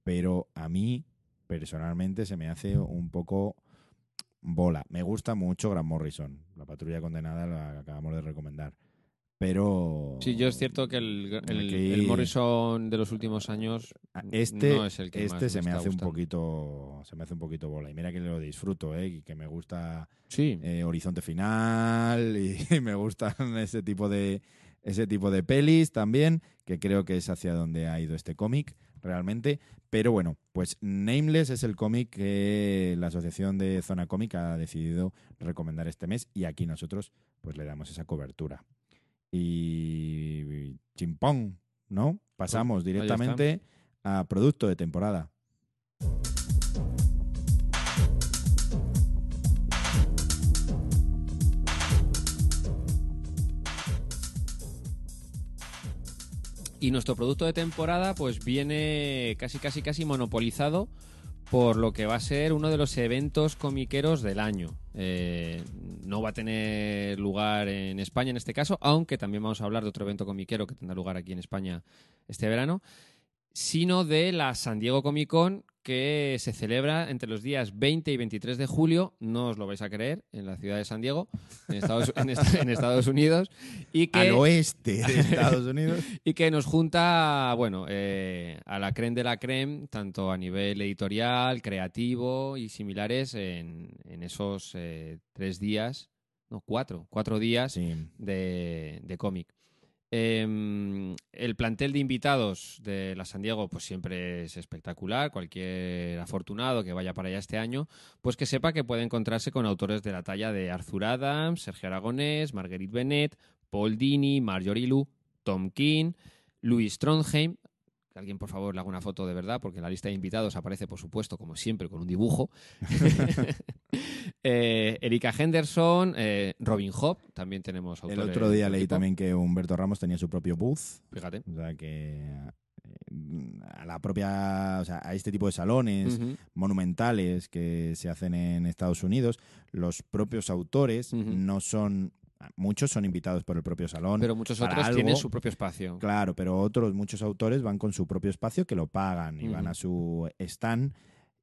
B: pero a mí personalmente se me hace un poco bola. Me gusta mucho Grant Morrison, la patrulla condenada la acabamos de recomendar, pero...
C: Sí, yo es cierto que el, el-
B: Aquí-
C: el Morrison de los últimos años
B: Este,
C: no es el que más
B: este se me hace un poquito se me hace un poquito bola y mira que lo disfruto eh, y que me gusta
C: Sí,
B: eh, Horizonte Final y, me gustan ese tipo de ese tipo de pelis también que creo que es hacia donde ha ido este cómic realmente. Pero bueno pues Nameless es el cómic que la asociación de Zona Cómica ha decidido recomendar este mes y aquí nosotros pues le damos esa cobertura y chimpón no pasamos directamente a producto de temporada.
C: Y nuestro producto de temporada pues viene casi casi casi monopolizado por lo que va a ser uno de los eventos comiqueros del año. Eh, no va a tener lugar en España en este caso, aunque también vamos a hablar de otro evento comiquero que tendrá lugar aquí en España este verano, sino de la San Diego Comic Con que se celebra entre los días 20 y 23 de julio, no os lo vais a creer, en la ciudad de San Diego, en Estados, en est- en Estados Unidos, y que
B: al oeste de Estados Unidos
C: y que nos junta, bueno, eh, a la creme de la creme, tanto a nivel editorial, creativo y similares en, en esos eh, tres días, no, cuatro, cuatro días
B: sí
C: de, de cómic. Em, el plantel de invitados de la San Diego pues siempre es espectacular. Cualquier afortunado que vaya para allá este año, pues que sepa que puede encontrarse con autores de la talla de Arthur Adams, Sergio Aragonés, Marguerite Bennett, Paul Dini, Marjorie Liu, Tom King, Louis Trondheim. Que alguien, por favor, le haga una foto de verdad, porque en la lista de invitados aparece, por supuesto, como siempre, con un dibujo. Eh, Erika Henderson, eh, Robin Hobb, también tenemos
B: el
C: autores
B: otro día leí
C: equipo.
B: también que Humberto Ramos tenía su propio booth
C: Fíjate.
B: o sea que eh, a la propia o sea a este tipo de salones monumentales que se hacen en Estados Unidos los propios autores no son muchos son invitados por el propio salón
C: Pero muchos otros
B: algo.
C: tienen su propio espacio.
B: Claro, pero otros, muchos autores van con su propio espacio que lo pagan y van
C: Ujú.
B: a su stand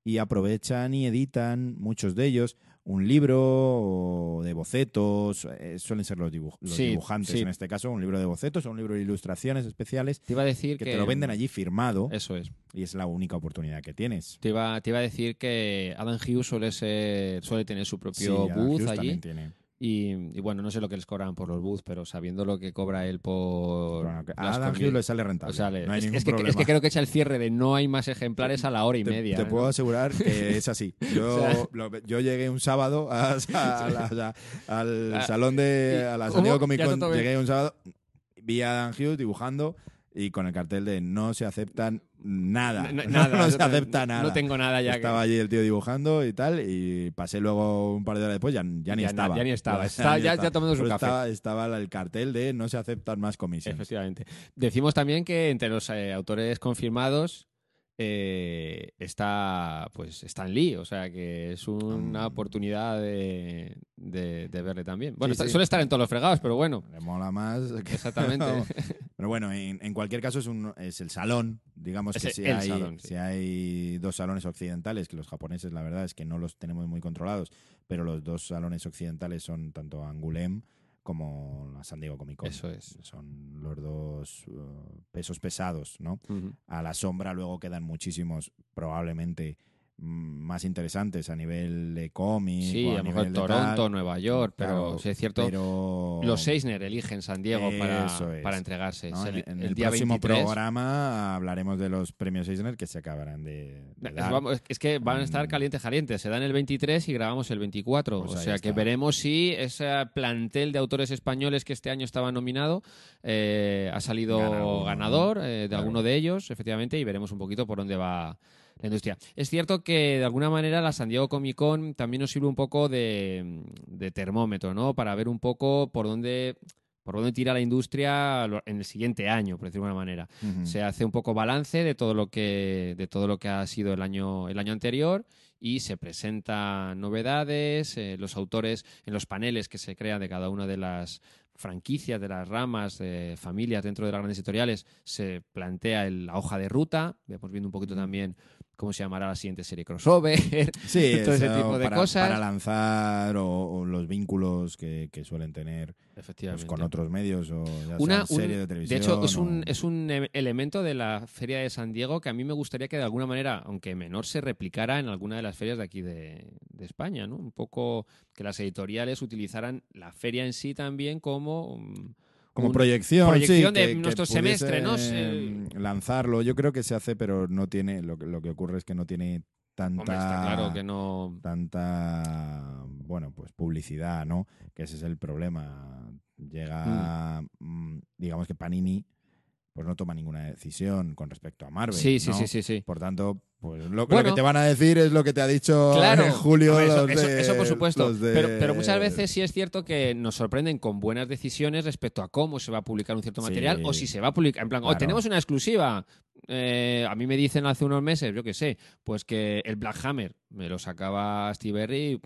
B: y aprovechan y editan, muchos de ellos, un libro de bocetos, eh, suelen ser los, dibuj- los
C: Sí,
B: dibujantes
C: sí.
B: en este caso, un libro de bocetos o un libro de ilustraciones especiales
C: Te iba a decir
B: que
C: que,
B: te lo venden allí firmado
C: Eso es.
B: y es la única oportunidad que tienes.
C: Te iba, te iba a decir que Adam Hughes suele ser, suele tener su propio
B: Sí, Adam
C: booth
B: Hughes
C: allí.
B: también tiene.
C: Y, y bueno, no sé lo que les cobran por los booths, pero sabiendo lo que cobra él por.
B: Bueno, a Adam Hughes le sale rentable. no hay
C: es,
B: ningún
C: es que,
B: problema.
C: es que creo que echa el cierre de no hay más ejemplares a la hora y
B: te,
C: media.
B: te
C: ¿no?
B: puedo asegurar que es así. Yo,
C: O sea-
B: lo- yo llegué un sábado a- a la- al
C: Ah,
B: salón de a la San. Diego Comic Con. Llegué un sábado, vi a Dan Hughes dibujando y con el cartel de no se aceptan nada.
C: No-
B: No,
C: nada,
B: se
C: no-
B: acepta nada.
C: No tengo nada ya. que-
B: Estaba allí el tío dibujando y tal, y pasé luego un par de horas después, ya, ya ni
C: Ya
B: estaba.
C: ya ni estaba. Está- ya- ya tomando su
B: Pero
C: café.
B: Estaba, estaba el cartel de no se aceptan más comisiones.
C: Efectivamente. Decimos también que entre los eh, autores confirmados eh, está pues Stan Lee, o sea que es una
B: Mm.
C: oportunidad de, de- de verle también. Bueno,
B: Sí,
C: está-
B: sí.
C: suele estar en todos los fregados, pero bueno,
B: Le mola más. que-
C: exactamente.
B: Pero bueno, en, en cualquier caso es, un, es el salón. Digamos
C: Es
B: que si hay,
C: salón, sí.
B: si hay dos salones occidentales, que los japoneses la verdad es que no los tenemos muy controlados, pero los dos salones occidentales son tanto Angulem como la San Diego Comic Con.
C: Eso es.
B: Son los dos uh, pesos pesados, ¿no? A la sombra luego quedan muchísimos, probablemente más interesantes a nivel de cómic.
C: Sí,
B: o
C: a lo mejor
B: nivel
C: Toronto,
B: tal.
C: Nueva York, pero
B: Claro,
C: es cierto.
B: pero-
C: Los Eisner eligen San Diego para,
B: es.
C: para entregarse.
B: ¿no?
C: Es
B: En, en
C: el
B: el,
C: día
B: próximo
C: 23.
B: programa hablaremos de los premios Eisner que se acabarán de, de
C: Es,
B: dar.
C: vamos, es que van a estar
B: Mm.
C: calientes, calientes. Se dan el 23 y grabamos el 24.
B: Pues
C: o sea que veremos si ese plantel de autores españoles que este año estaba nominado eh, ha salido
B: Gana
C: ganador eh, de
B: Claro.
C: alguno de ellos, efectivamente, y veremos un poquito por dónde va la industria. Es cierto que de alguna manera la San Diego Comic Con también nos sirve un poco de, de termómetro, ¿no? Para ver un poco por dónde por dónde tira la industria en el siguiente año, por decirlo de alguna manera. Se hace un poco balance de todo lo que, de todo lo que ha sido el año, el año anterior y se presentan novedades, eh, los autores en los paneles que se crean de cada una de las franquicias, de las ramas, de familias dentro de las grandes editoriales, se plantea el- la hoja de ruta, vamos viendo un poquito también cómo se llamará la siguiente serie crossover,
B: Sí,
C: todo ese tipo de
B: para,
C: cosas.
B: Para lanzar o, o los vínculos que, que suelen tener pues, con otros medios o ya
C: Una- un-
B: serie de
C: de
B: televisión.
C: hecho, es
B: o-
C: un, es un e- elemento de la Feria de San Diego que a mí me gustaría que de alguna manera, aunque menor, se replicara en alguna de las ferias de aquí de, de España, ¿no? Un poco que las editoriales utilizaran la feria en sí también como... um,
B: Como proyección,
C: proyección
B: sí,
C: de
B: que-
C: nuestro semestre, ¿no?
B: eh, Lanzarlo, yo creo que se hace, pero no tiene. Lo, que- lo que ocurre es que no tiene tanta.
C: Hombre, está claro que no...
B: tanta bueno pues publicidad no que ese es el problema llega mm, digamos que Panini pues no toma ninguna decisión con respecto a Marvel
C: Sí, sí,
B: ¿no?
C: sí, sí, sí.
B: por tanto pues lo, lo
C: Bueno.
B: que te van a decir es lo que te ha dicho
C: Claro,
B: en Julio
C: eso,
B: los
C: eso-
B: de-
C: eso por supuesto.
B: de-
C: Pero, pero muchas veces sí es cierto que nos sorprenden con buenas decisiones respecto a cómo se va a publicar un cierto
B: Sí.
C: material o si se va a publicar. En plan, oh,
B: Claro.
C: tenemos una exclusiva. Eh, a mí me dicen hace unos meses, yo qué sé, pues que el Black Hammer me lo sacaba Steve Berry.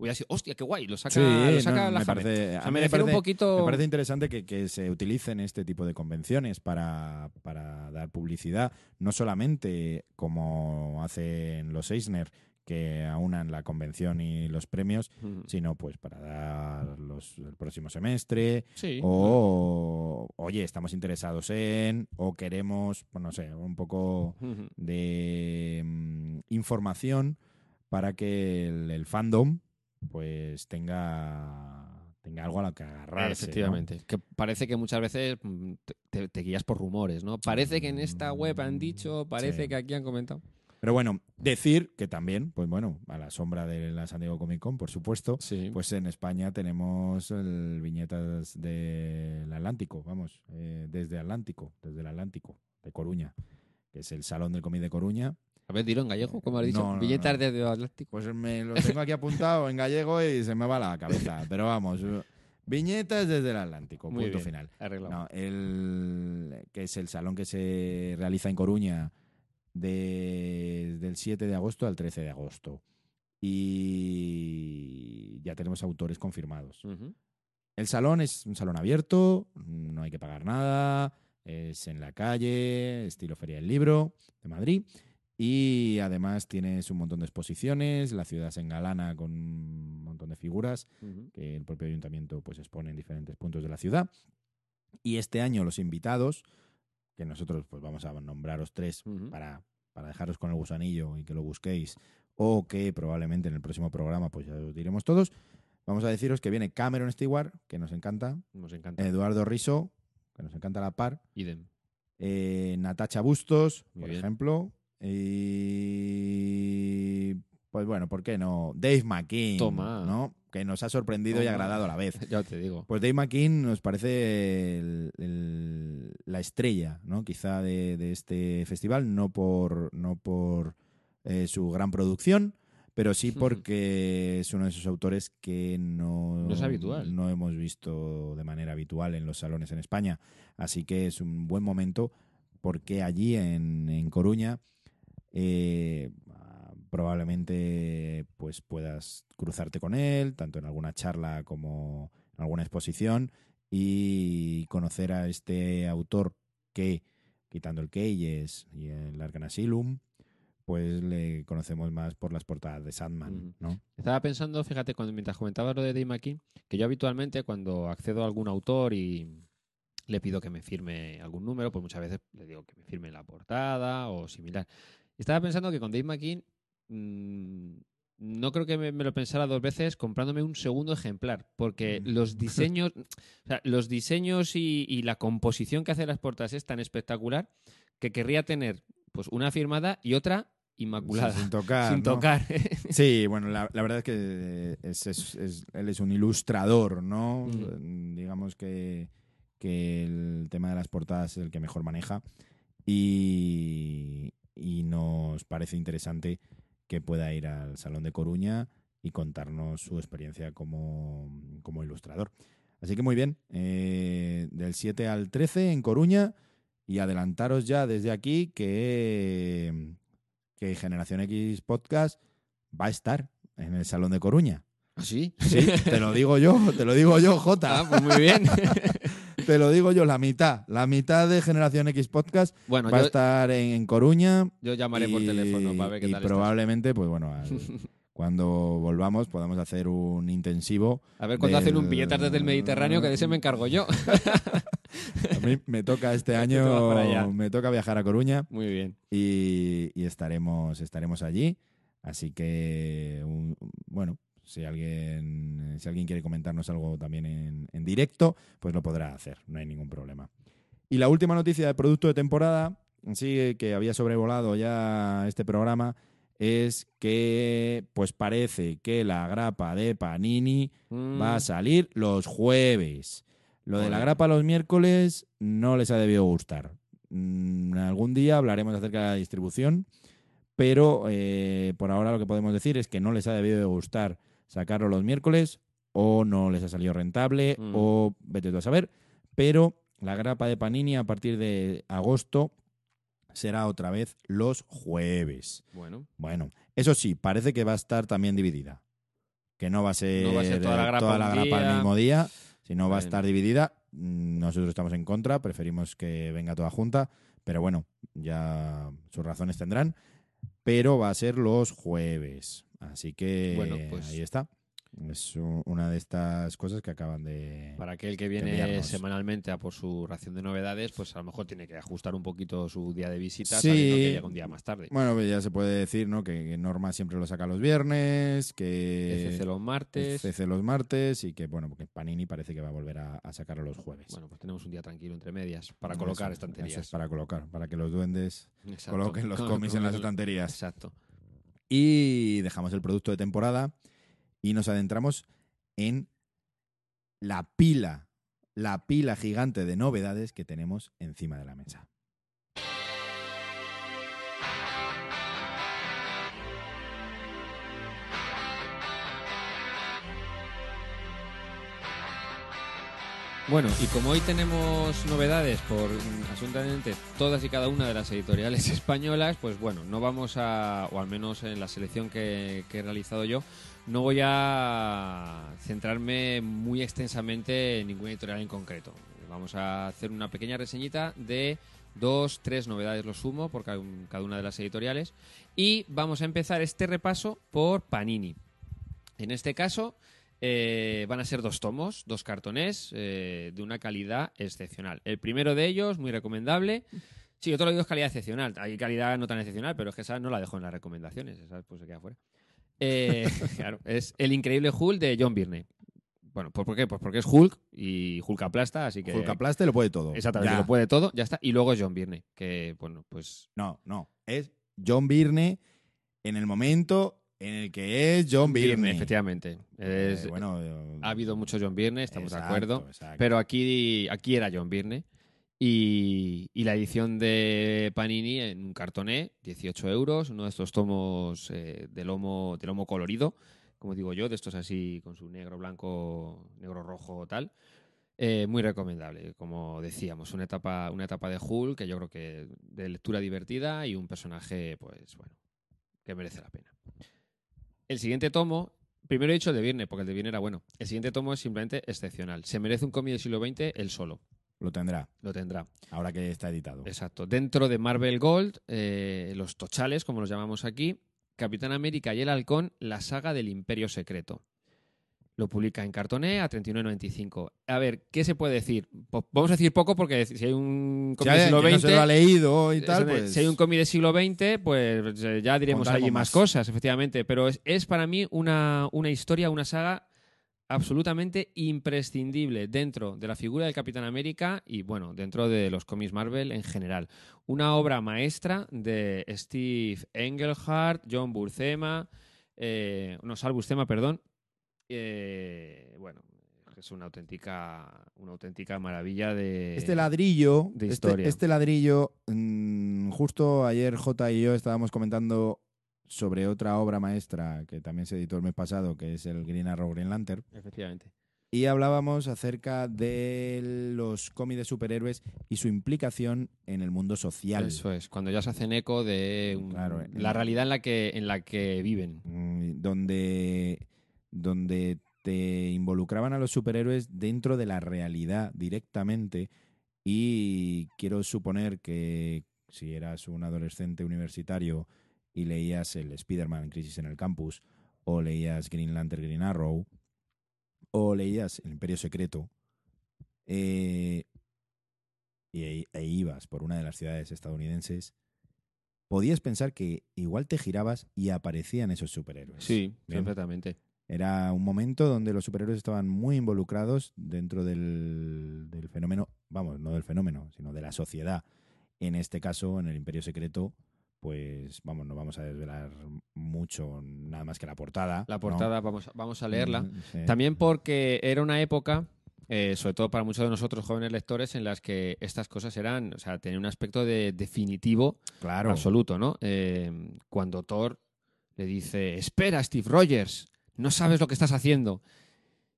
C: Hubiera sido, hostia, qué guay, lo saca,
B: Sí,
C: lo saca
B: no,
C: la
B: me
C: Hammer.
B: parece,
C: O sea, me
B: me
C: refiero un
B: parece-
C: poquito.
B: Me parece interesante que, que se utilicen este tipo de convenciones para, para dar publicidad, no solamente como hacen los Eisner, que aunan la convención y los premios, sino pues para dar los, el próximo semestre,
C: Sí.
B: o oye, estamos interesados en, o queremos, pues no sé, un poco de mm, información para que el, el fandom pues tenga tenga algo a lo que agarrarse. ¿no?
C: Efectivamente. Que parece que muchas veces mm, te, guías por rumores, ¿no? Parece que en esta web han dicho, parece
B: Sí.
C: que aquí han comentado.
B: Pero bueno, decir que también, pues bueno, a la sombra de la San Diego Comic Con, por supuesto,
C: Sí.
B: pues en España tenemos el viñetas del Atlántico, vamos, eh, desde Atlántico, desde el Atlántico, de Coruña, que es el Salón del Cómic de Coruña.
C: A ver, dilo en gallego, como has dicho.
B: No, no,
C: Billetas
B: no.
C: desde Atlántico.
B: Pues me lo tengo aquí apuntado en gallego y se me va la cabeza. Pero vamos, viñetas desde el Atlántico,
C: Muy
B: punto
C: bien,
B: final.
C: arreglado.
B: El, que es el salón que se realiza en Coruña de- del 7 de agosto al 13 de agosto. Y ya tenemos autores confirmados. El salón es un salón abierto, no hay que pagar nada, es en la calle, estilo Feria del Libro de Madrid. Y además tienes un montón de exposiciones, la ciudad se engalana con un montón de figuras que el propio ayuntamiento pues expone en diferentes puntos de la ciudad. Y este año los invitados, que nosotros pues vamos a nombraros tres para, para dejaros con el gusanillo y que lo busquéis, o que probablemente en el próximo programa pues ya os diremos todos, vamos a deciros que viene Cameron Stewart, que nos encanta,
C: Nos encanta.
B: Eduardo Riso, que nos encanta la par,
C: Idem.
B: eh, Natacha Bustos,
C: Muy
B: por
C: bien.
B: ejemplo, y pues bueno, ¿por qué no? Dave McKean,
C: Toma.
B: ¿no? Que nos ha sorprendido y agradado a la vez.
C: Ya te digo.
B: Pues Dave McKean nos parece el- el- la estrella, ¿no? Quizá de, de este festival, no por, no por eh, su gran producción, pero sí porque es uno de esos autores que no,
C: No es habitual.
B: no hemos visto de manera habitual en los salones en España. Así que es un buen momento porque allí en, en Coruña eh, ah, probablemente pues puedas cruzarte con él, tanto en alguna charla como en alguna exposición, y conocer a este autor que, quitando el Keyes y el Arcan Asylum, pues le conocemos más por las portadas de Sandman. ¿no?
C: Estaba pensando, fíjate, cuando mientras comentabas lo de Dave McKean, que yo habitualmente cuando accedo a algún autor y le pido que me firme algún número, pues muchas veces le digo que me firme la portada o similar. Estaba pensando que con Dave McKean mm, no creo que me, me lo pensara dos veces comprándome un segundo ejemplar, porque
B: Mm.
C: los diseños, o sea, los diseños y, y la composición que hace las portadas es tan espectacular que querría tener pues una firmada y otra inmaculada.
B: Sin tocar.
C: Sin
B: ¿no?
C: tocar.
B: Sí, bueno, la, la verdad es que es, es- es- él es un ilustrador, ¿no? Mm, Digamos que, que el tema de las portadas es el que mejor maneja. Y, y nos parece interesante que pueda ir al Salón de Coruña y contarnos su experiencia como, como ilustrador. Así que muy bien, eh, del 7 al 13 en Coruña y adelantaros ya desde aquí que, que Generación X Podcast va a estar en el Salón de Coruña.
C: ¿Ah, sí?
B: Sí, te lo digo yo, te lo digo yo, Jota.
C: Ah, pues muy bien.
B: Te lo digo yo, la mitad. La mitad de Generación X Podcast
C: bueno,
B: va a estar en, en Coruña.
C: yo llamaré por
B: y-
C: teléfono para ver qué
B: y
C: tal estás.
B: probablemente, pues bueno, al- cuando volvamos podamos hacer un intensivo.
C: A ver cuando hacen un
B: del-
C: billetas desde el Mediterráneo, que de ese me encargo yo.
B: A mí me toca este
C: Te vas para allá.
B: año, me toca viajar a Coruña
C: Muy bien.
B: y, y estaremos, estaremos allí. Así que, un- bueno, si alguien, si alguien quiere comentarnos algo también en, en directo, pues lo podrá hacer, no hay ningún problema. Y la última noticia de producto de temporada, sí, que había sobrevolado ya este programa, es que pues parece que la grapa de Panini
C: Mm,
B: va a salir los jueves. Lo de la grapa los miércoles no les ha debido gustar. Mm, algún día hablaremos acerca de la distribución, pero eh, por ahora lo que podemos decir es que no les ha debido de gustar sacarlo los miércoles o no les ha salido rentable
C: Mm.
B: o vete tú a saber, pero la grapa de Panini a partir de agosto será otra vez los jueves.
C: Bueno,
B: Bueno, eso sí, parece que va a estar también dividida. Que no va a ser,
C: No va a ser toda la grapa
B: toda
C: un
B: la grapa
C: día.
B: el mismo día, sino va a
C: Bueno.
B: estar dividida. Nosotros estamos en contra, preferimos que venga toda junta, pero bueno, ya sus razones tendrán. Pero va a ser los jueves. Así que
C: Bueno, pues-
B: ahí está. Es una de estas cosas que acaban de...
C: para aquel que viene semanalmente a por su ración de novedades, pues a lo mejor tiene que ajustar un poquito su día de visita,
B: Sí.
C: sabiendo que llega un día más tarde.
B: Bueno, pues ya se puede decir, ¿no? Que Norma siempre lo saca los viernes, que...
C: CC los martes.
B: CC los martes y que, bueno, porque Panini parece que va a volver a, a sacarlo los jueves.
C: Bueno, pues tenemos un día tranquilo entre medias para colocar estanterías.
B: es para colocar, para que los duendes
C: Exacto.
B: coloquen los cómics en las estanterías.
C: Exacto.
B: Y dejamos el producto de temporada y nos adentramos en la pila, la pila gigante de novedades que tenemos encima de la mesa.
C: Bueno, y como hoy tenemos novedades por absolutamente todas y cada una de las editoriales españolas, pues bueno, no vamos a, o al menos en la selección que, que he realizado yo, no voy a centrarme muy extensamente en ninguna editorial en concreto. Vamos a hacer una pequeña reseñita de dos, tres novedades lo sumo por cada una de las editoriales y vamos a empezar este repaso por Panini. En este caso, eh, van a ser dos tomos, dos cartones eh, de una calidad excepcional. El primero de ellos, muy recomendable. Sí, te lo digo es calidad excepcional. Hay calidad no tan excepcional, pero es que esa no la dejo en las recomendaciones. Esa pues se queda fuera. Eh, claro, es El Increíble Hulk de John Byrne. Bueno, ¿por qué? Pues porque es Hulk y Hulk aplasta, así que...
B: Hulk aplaste lo puede todo.
C: Exactamente,
B: Ya.
C: lo puede todo, ya está. Y luego es John Byrne, que, bueno, pues...
B: No, no. Es John Byrne en el momento en el que es John Byrne.
C: efectivamente. Es-
B: Eh, bueno, eh,
C: ha habido mucho John Byrne, estamos
B: exacto,
C: de acuerdo.
B: exacto.
C: Pero aquí, aquí era John Byrne. Y, y la edición de Panini en un cartoné, 18 euros, uno de estos tomos eh, de, lomo, de lomo colorido, como digo yo, de estos así con su negro, blanco, negro, rojo tal. Eh, muy recomendable, como decíamos, una etapa, una etapa de Hulk que yo creo que de lectura divertida y un personaje, pues bueno, que merece la pena. El siguiente tomo, primero he dicho el de Viernes, porque el de Viernes era bueno. El siguiente tomo es simplemente excepcional. Se merece un cómic del siglo XX él solo.
B: Lo tendrá,
C: Lo tendrá.
B: ahora que está editado.
C: Exacto. Dentro de Marvel Gold, eh, los tochales, como los llamamos aquí, Capitán América y el Halcón, la saga del Imperio Secreto. Lo publica en cartoné a 39.95. A ver, ¿qué se puede decir? Po- vamos a decir poco porque si hay un cómic del siglo
B: que no
C: XX...
B: se lo ha leído y tal,
C: Eso de-
B: pues...
C: Si hay un cómic del siglo XX, pues eh, ya diremos allí más.
B: más.
C: cosas, efectivamente. Pero es, es para mí una, una historia, una saga absolutamente imprescindible dentro de la figura del Capitán América y, bueno, dentro de los cómics Marvel en general. Una obra maestra de Steve Engelhardt, John Buscema, eh, no, Sal Buscema, perdón. Eh, bueno, es una auténtica, una auténtica maravilla de.
B: Este ladrillo,
C: de
B: este,
C: historia.
B: este ladrillo, mm, justo ayer J y yo estábamos comentando sobre otra obra maestra que también se editó el mes pasado, que es el Green Arrow Green Lantern,
C: Efectivamente.
B: y hablábamos acerca de los cómics de superhéroes y su implicación en el mundo social.
C: Eso es, cuando ya se hacen eco de un-
B: Claro,
C: la
B: en-
C: realidad en la que, en la que viven.
B: Mm, donde, donde te involucraban a los superhéroes dentro de la realidad directamente y quiero suponer que si eras un adolescente universitario y leías el Spider-Man Crisis en el Campus o leías Green Lantern Green Arrow o leías El Imperio Secreto eh, e- e ibas por una de las ciudades estadounidenses, podías pensar que igual te girabas y aparecían esos superhéroes.
C: Sí,
B: Bien.
C: perfectamente.
B: Era un momento donde los superhéroes estaban muy involucrados dentro del, del fenómeno, vamos, no del fenómeno, sino de la sociedad. En este caso, en el Imperio Secreto, pues vamos, no vamos a desvelar mucho, nada más que la portada.
C: La
B: ¿no?
C: portada, vamos, a- vamos a leerla.
B: Mm, sí.
C: También porque era una época, eh, sobre todo para muchos de nosotros jóvenes lectores, en las que estas cosas eran, o sea, tenían un aspecto de definitivo
B: Claro.
C: absoluto, ¿no? Eh, cuando Thor le dice, espera, Steve Rogers, no sabes lo que estás haciendo.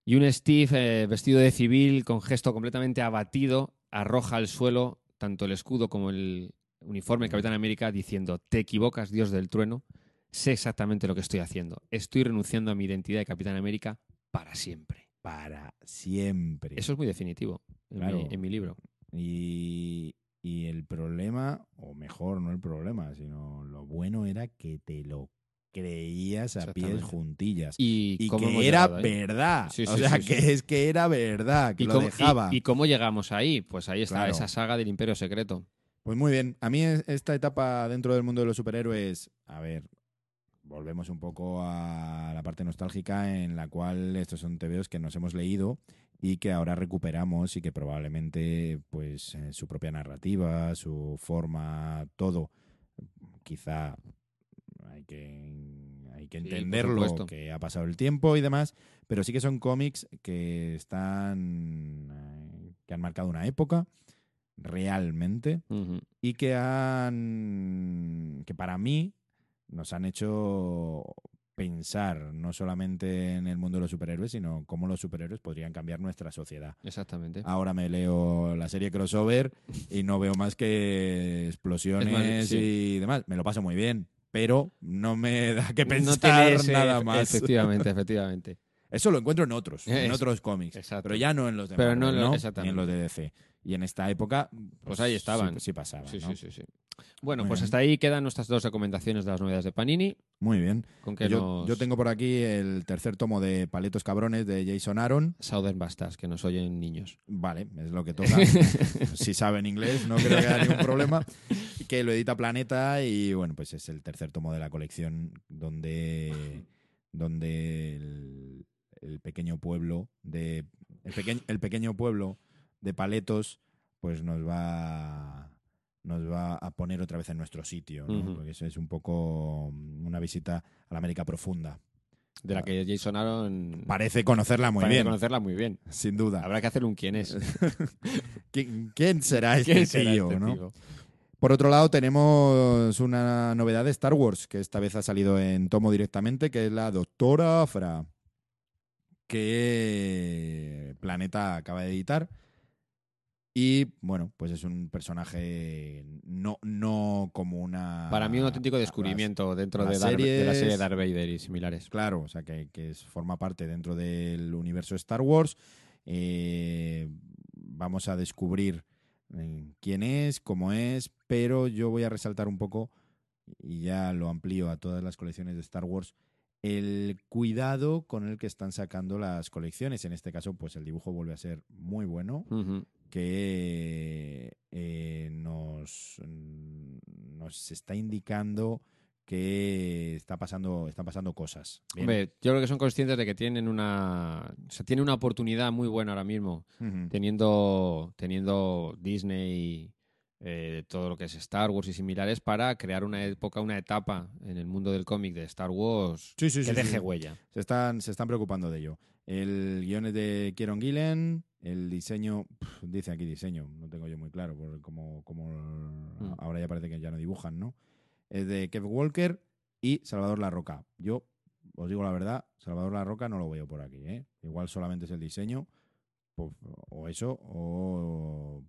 C: Y un Steve eh, vestido de civil, con gesto completamente abatido, arroja al suelo tanto el escudo como el uniforme del Capitán América diciendo, te equivocas, Dios del trueno, sé exactamente lo que estoy haciendo. Estoy renunciando a mi identidad de Capitán América para siempre.
B: Para siempre.
C: Eso es muy definitivo en,
B: Claro.
C: mi, en mi libro.
B: Y, y el problema, o mejor, no el problema, sino lo bueno era que te lo creías a pies juntillas.
C: Y,
B: que era
C: llegado
B: verdad.
C: Sí,
B: o sea,
C: sí,
B: que es que era verdad, que
C: ¿Y
B: lo
C: cómo,
B: dejaba.
C: y cómo llegamos ahí? Pues ahí está
B: Claro.
C: esa saga del Imperio Secreto.
B: Pues muy bien. A mí es- esta etapa dentro del mundo de los superhéroes, a ver, volvemos un poco a la parte nostálgica en la cual estos son TVOs que nos hemos leído y que ahora recuperamos y que probablemente pues su propia narrativa, su forma, todo, quizá hay que, hay que entenderlo, que ha pasado el tiempo y demás, pero sí que son cómics que están, eh, que han marcado una época realmente y que han que para mí nos han hecho pensar no solamente en el mundo de los superhéroes, sino cómo los superhéroes podrían cambiar nuestra sociedad.
C: Exactamente.
B: Ahora me leo la serie crossover y no veo más que explosiones
C: Es más, sí.
B: y demás. Me lo paso muy bien, pero no me da que pensar nada más.
C: Efectivamente, efectivamente.
B: Eso lo encuentro en otros, en otros cómics,
C: exacto.
B: pero ya no en los de
C: Pero no
B: ¿no? ni en los de DC. Y en esta época,
C: Pues ahí estaban.
B: Sí, sí pasaba.
C: Sí,
B: ¿no?
C: sí, sí. Bueno,
B: Muy
C: pues
B: bien.
C: hasta ahí quedan nuestras dos recomendaciones de las novedades de Panini.
B: Muy bien.
C: Con
B: Yo,
C: nos...
B: yo tengo por aquí el tercer tomo de Paletos Cabrones de Jason Aaron.
C: Southern Bastards, que nos oyen niños.
B: Vale, es lo que toca. si saben inglés, no creo que haya ningún problema. Que lo edita Planeta y bueno, pues es el tercer tomo de la colección donde, donde el, el pequeño pueblo de el, pequeño el pequeño pueblo de Paletos pues nos va nos va a poner otra vez en nuestro sitio, porque eso es un poco una visita a la América profunda.
C: De la que Jason Aaron
B: Parece conocerla muy
C: parece
B: bien,
C: conocerla muy bien.
B: sin duda.
C: Habrá que hacer un quién es.
B: ¿Quién, quién será este
C: ¿Quién será
B: tío,
C: este
B: no?
C: tío?
B: Por otro lado, tenemos una novedad de Star Wars, que esta vez ha salido en tomo directamente, que es la Doctora Afra, que Planeta acaba de editar. Y bueno, pues es un personaje no, no como una.
C: Para mí un auténtico
B: las-
C: descubrimiento dentro de, Darth- de la serie
B: series-
C: Darth Vader y similares.
B: Claro, o sea, que, forma parte dentro del universo Star Wars. Eh, vamos a descubrir eh, quién es, cómo es, pero yo voy a resaltar un poco, y ya lo amplío a todas las colecciones de Star Wars, el cuidado con el que están sacando las colecciones. En este caso, pues el dibujo vuelve a ser muy bueno. Que eh, nos, nos está indicando que está pasando, están pasando cosas.
C: Hombre, yo creo que son conscientes de que tienen una. O sea, tiene una oportunidad muy buena ahora mismo, teniendo, teniendo Disney eh, todo lo que es Star Wars y similares para crear una época, una etapa en el mundo del cómic de Star Wars
B: Sí, sí,
C: que
B: sí,
C: deje huella.
B: Se están, se están preocupando de ello. El guion es de Kieron Gillen, el diseño, dice aquí diseño, no tengo yo muy claro, como, como
C: Mm.
B: ahora ya parece que ya no dibujan, ¿no? Es de Kev Walker y Salvador La Roca. Yo os digo la verdad, Salvador La Roca no lo veo por aquí, ¿eh? Igual solamente es el diseño, pues, o eso, o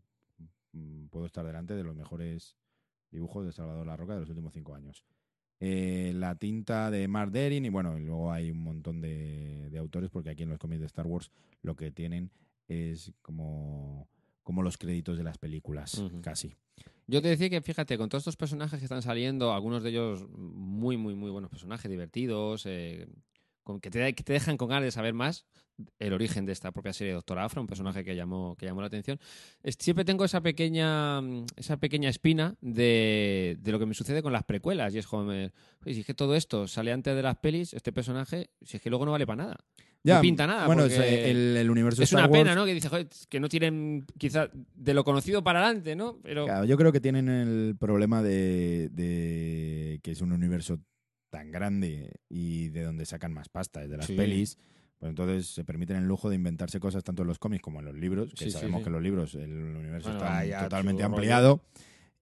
B: mm, puedo estar delante de los mejores dibujos de Salvador La Roca de los últimos cinco años. Eh, la tinta de Mark Derin y bueno, y luego hay un montón de, de autores porque aquí en los cómics de Star Wars lo que tienen es como, como los créditos de las películas, casi.
C: Yo te decía que, fíjate, con todos estos personajes que están saliendo, algunos de ellos muy, muy, muy buenos personajes, divertidos, eh, con, que, te, que te dejan con ganas de saber más el origen de esta propia serie de Doctor Afra, un personaje que llamó, que llamó la atención. Siempre tengo esa pequeña, mm, esa pequeña espina de, de lo que me sucede con las precuelas. Y es como, si es que todo esto sale antes de las pelis, este personaje, si es que luego no vale para nada. No pinta nada.
B: Bueno, es, eh, el, el universo
C: es
B: Star
C: una
B: Wars-
C: pena, ¿no? Que dice, joder, que no tienen quizá de lo conocido para adelante, ¿no? Pero
B: Claro, yo creo que tienen el problema de, de que es un universo tan grande y de donde sacan más pasta, es de las
C: Sí.
B: pelis. Pues entonces se permiten el lujo de inventarse cosas tanto en los cómics como en los libros, que
C: Sí,
B: sabemos
C: sí.
B: que en los libros el universo
C: Bueno,
B: está totalmente ampliado.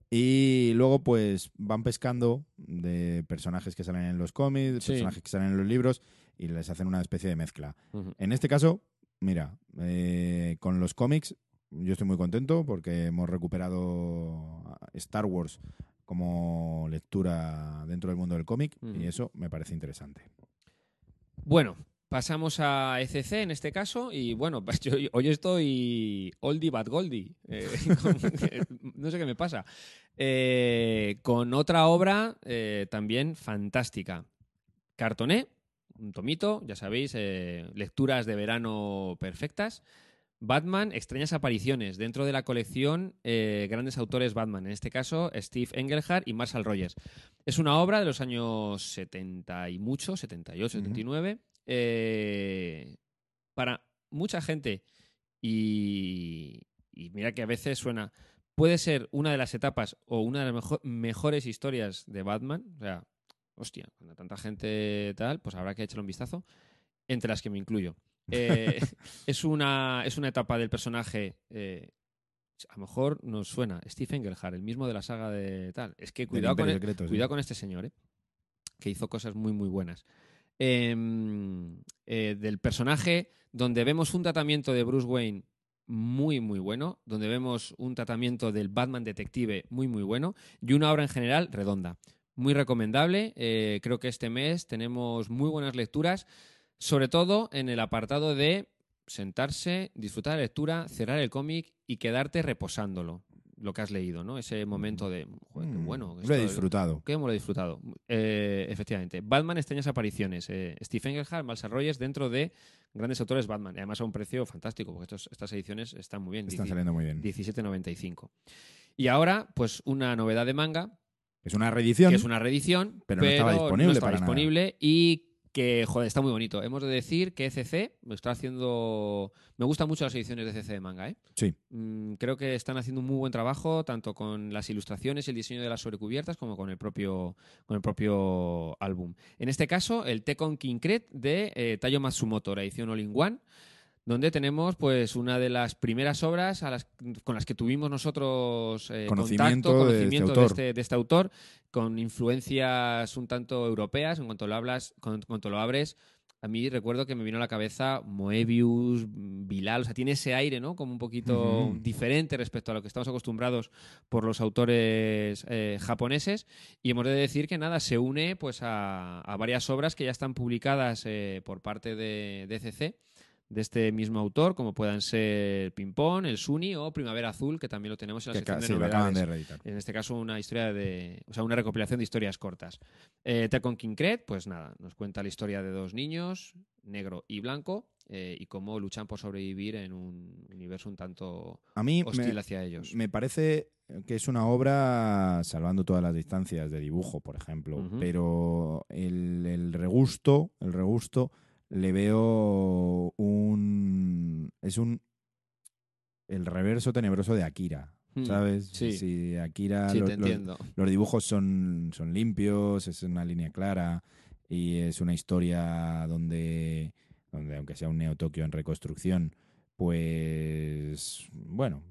B: Y luego pues van pescando de personajes que salen en los cómics, personajes que salen en los libros y les hacen una especie de mezcla. En este caso, mira, eh, con los cómics yo estoy muy contento porque hemos recuperado Star Wars como lectura dentro del mundo del cómic y eso me parece interesante.
C: Bueno, pasamos a ECC en este caso y bueno, pues yo hoy estoy oldie but goldie. Eh, con- no sé qué me pasa. Eh, con otra obra eh, también fantástica. Cartoné, un tomito, ya sabéis, eh, lecturas de verano perfectas. Batman, extrañas apariciones dentro de la colección eh, Grandes Autores Batman, en este caso Steve Engelhardt y Marshall Rogers. Es una obra de los años 70 y mucho, 78,
B: Ujú.
C: 79. eh, para mucha gente, y, y mira que a veces suena, puede ser una de las etapas o una de las mejo- mejores historias de Batman. O sea, hostia, cuando tanta gente tal, pues habrá que echarle un vistazo, entre las que me incluyo. Eh, es, una, es una etapa del personaje. eh, a lo mejor nos suena Steve Engelhardt, el mismo de la saga de tal. Es que cuidado, con,
B: Imperio
C: el-
B: Secreto, sí.
C: cuidado con este señor, ¿eh? que hizo cosas muy, muy buenas. Em, eh, del personaje, donde vemos un tratamiento de Bruce Wayne muy, muy bueno, donde vemos un tratamiento del Batman detective muy, muy bueno, y una obra en general redonda. Muy recomendable. eh, creo que este mes tenemos muy buenas lecturas, sobre todo en el apartado de sentarse, disfrutar la lectura, cerrar el cómic y quedarte reposándolo, lo que has leído, ¿no? Ese momento de, joder, qué
B: Mm,
C: bueno.
B: Lo he disfrutado.
C: que hemos disfrutado. Eh, efectivamente. Batman, extrañas apariciones. Eh, Stephen Engelhardt, Marshall Rogers dentro de grandes autores Batman. Y además a un precio fantástico, porque estos- estas ediciones están muy bien.
B: Están saliendo muy bien.
C: 17.95. Y ahora, pues una novedad de manga,
B: Es una reedición.
C: que es una reedición,
B: Pero no estaba disponible
C: estaba
B: para nada.
C: y que, joder, está muy bonito. Hemos de decir que ECC me está haciendo... Me gustan mucho las ediciones de ECC de manga, ¿eh?
B: Sí.
C: Mm, creo que están haciendo un muy buen trabajo, tanto con las ilustraciones y el diseño de las sobrecubiertas, como con el propio, con el propio álbum. En este caso, el Tekon Kinkret de eh, Tayo Matsumoto, la edición All in One, donde tenemos pues una de las primeras obras a las, con las que tuvimos nosotros eh,
B: Conocimiento
C: contacto,
B: de este
C: conocimiento
B: autor.
C: este, de este autor, con influencias un tanto europeas, en cuanto lo hablas, en cuanto lo abres, a mí recuerdo que me vino a la cabeza Moebius, Bilal, o sea, tiene ese aire, ¿no? Como un poquito diferente respecto a lo que estamos acostumbrados por los autores eh, japoneses. Y hemos de decir que nada, se une pues a, a varias obras que ya están publicadas eh, por parte de DCC de este mismo autor, como puedan ser Pimpón, El Suni o Primavera Azul, que también lo tenemos en la
B: Que
C: sección de
B: sí, lo acaban
C: novedades.
B: de.
C: En este caso, una historia de. O sea, una recopilación de historias cortas. Eh, Tekon Kinkret, pues nada, nos cuenta la historia de dos niños, negro y blanco, eh, y cómo luchan por sobrevivir en un universo un tanto
B: A mí
C: hostil
B: me,
C: hacia ellos.
B: me parece que es una obra, salvando todas las distancias de dibujo, por ejemplo, pero el, el regusto, el regusto, le veo un... Es un... El reverso tenebroso de Akira.
C: Hmm,
B: ¿sabes?
C: sí.
B: Si Akira,
C: Sí,
B: los,
C: te
B: los-
C: entiendo.
B: los dibujos son, son limpios, es una línea clara y es una historia donde, donde aunque sea un Neo Tokio en reconstrucción, pues bueno,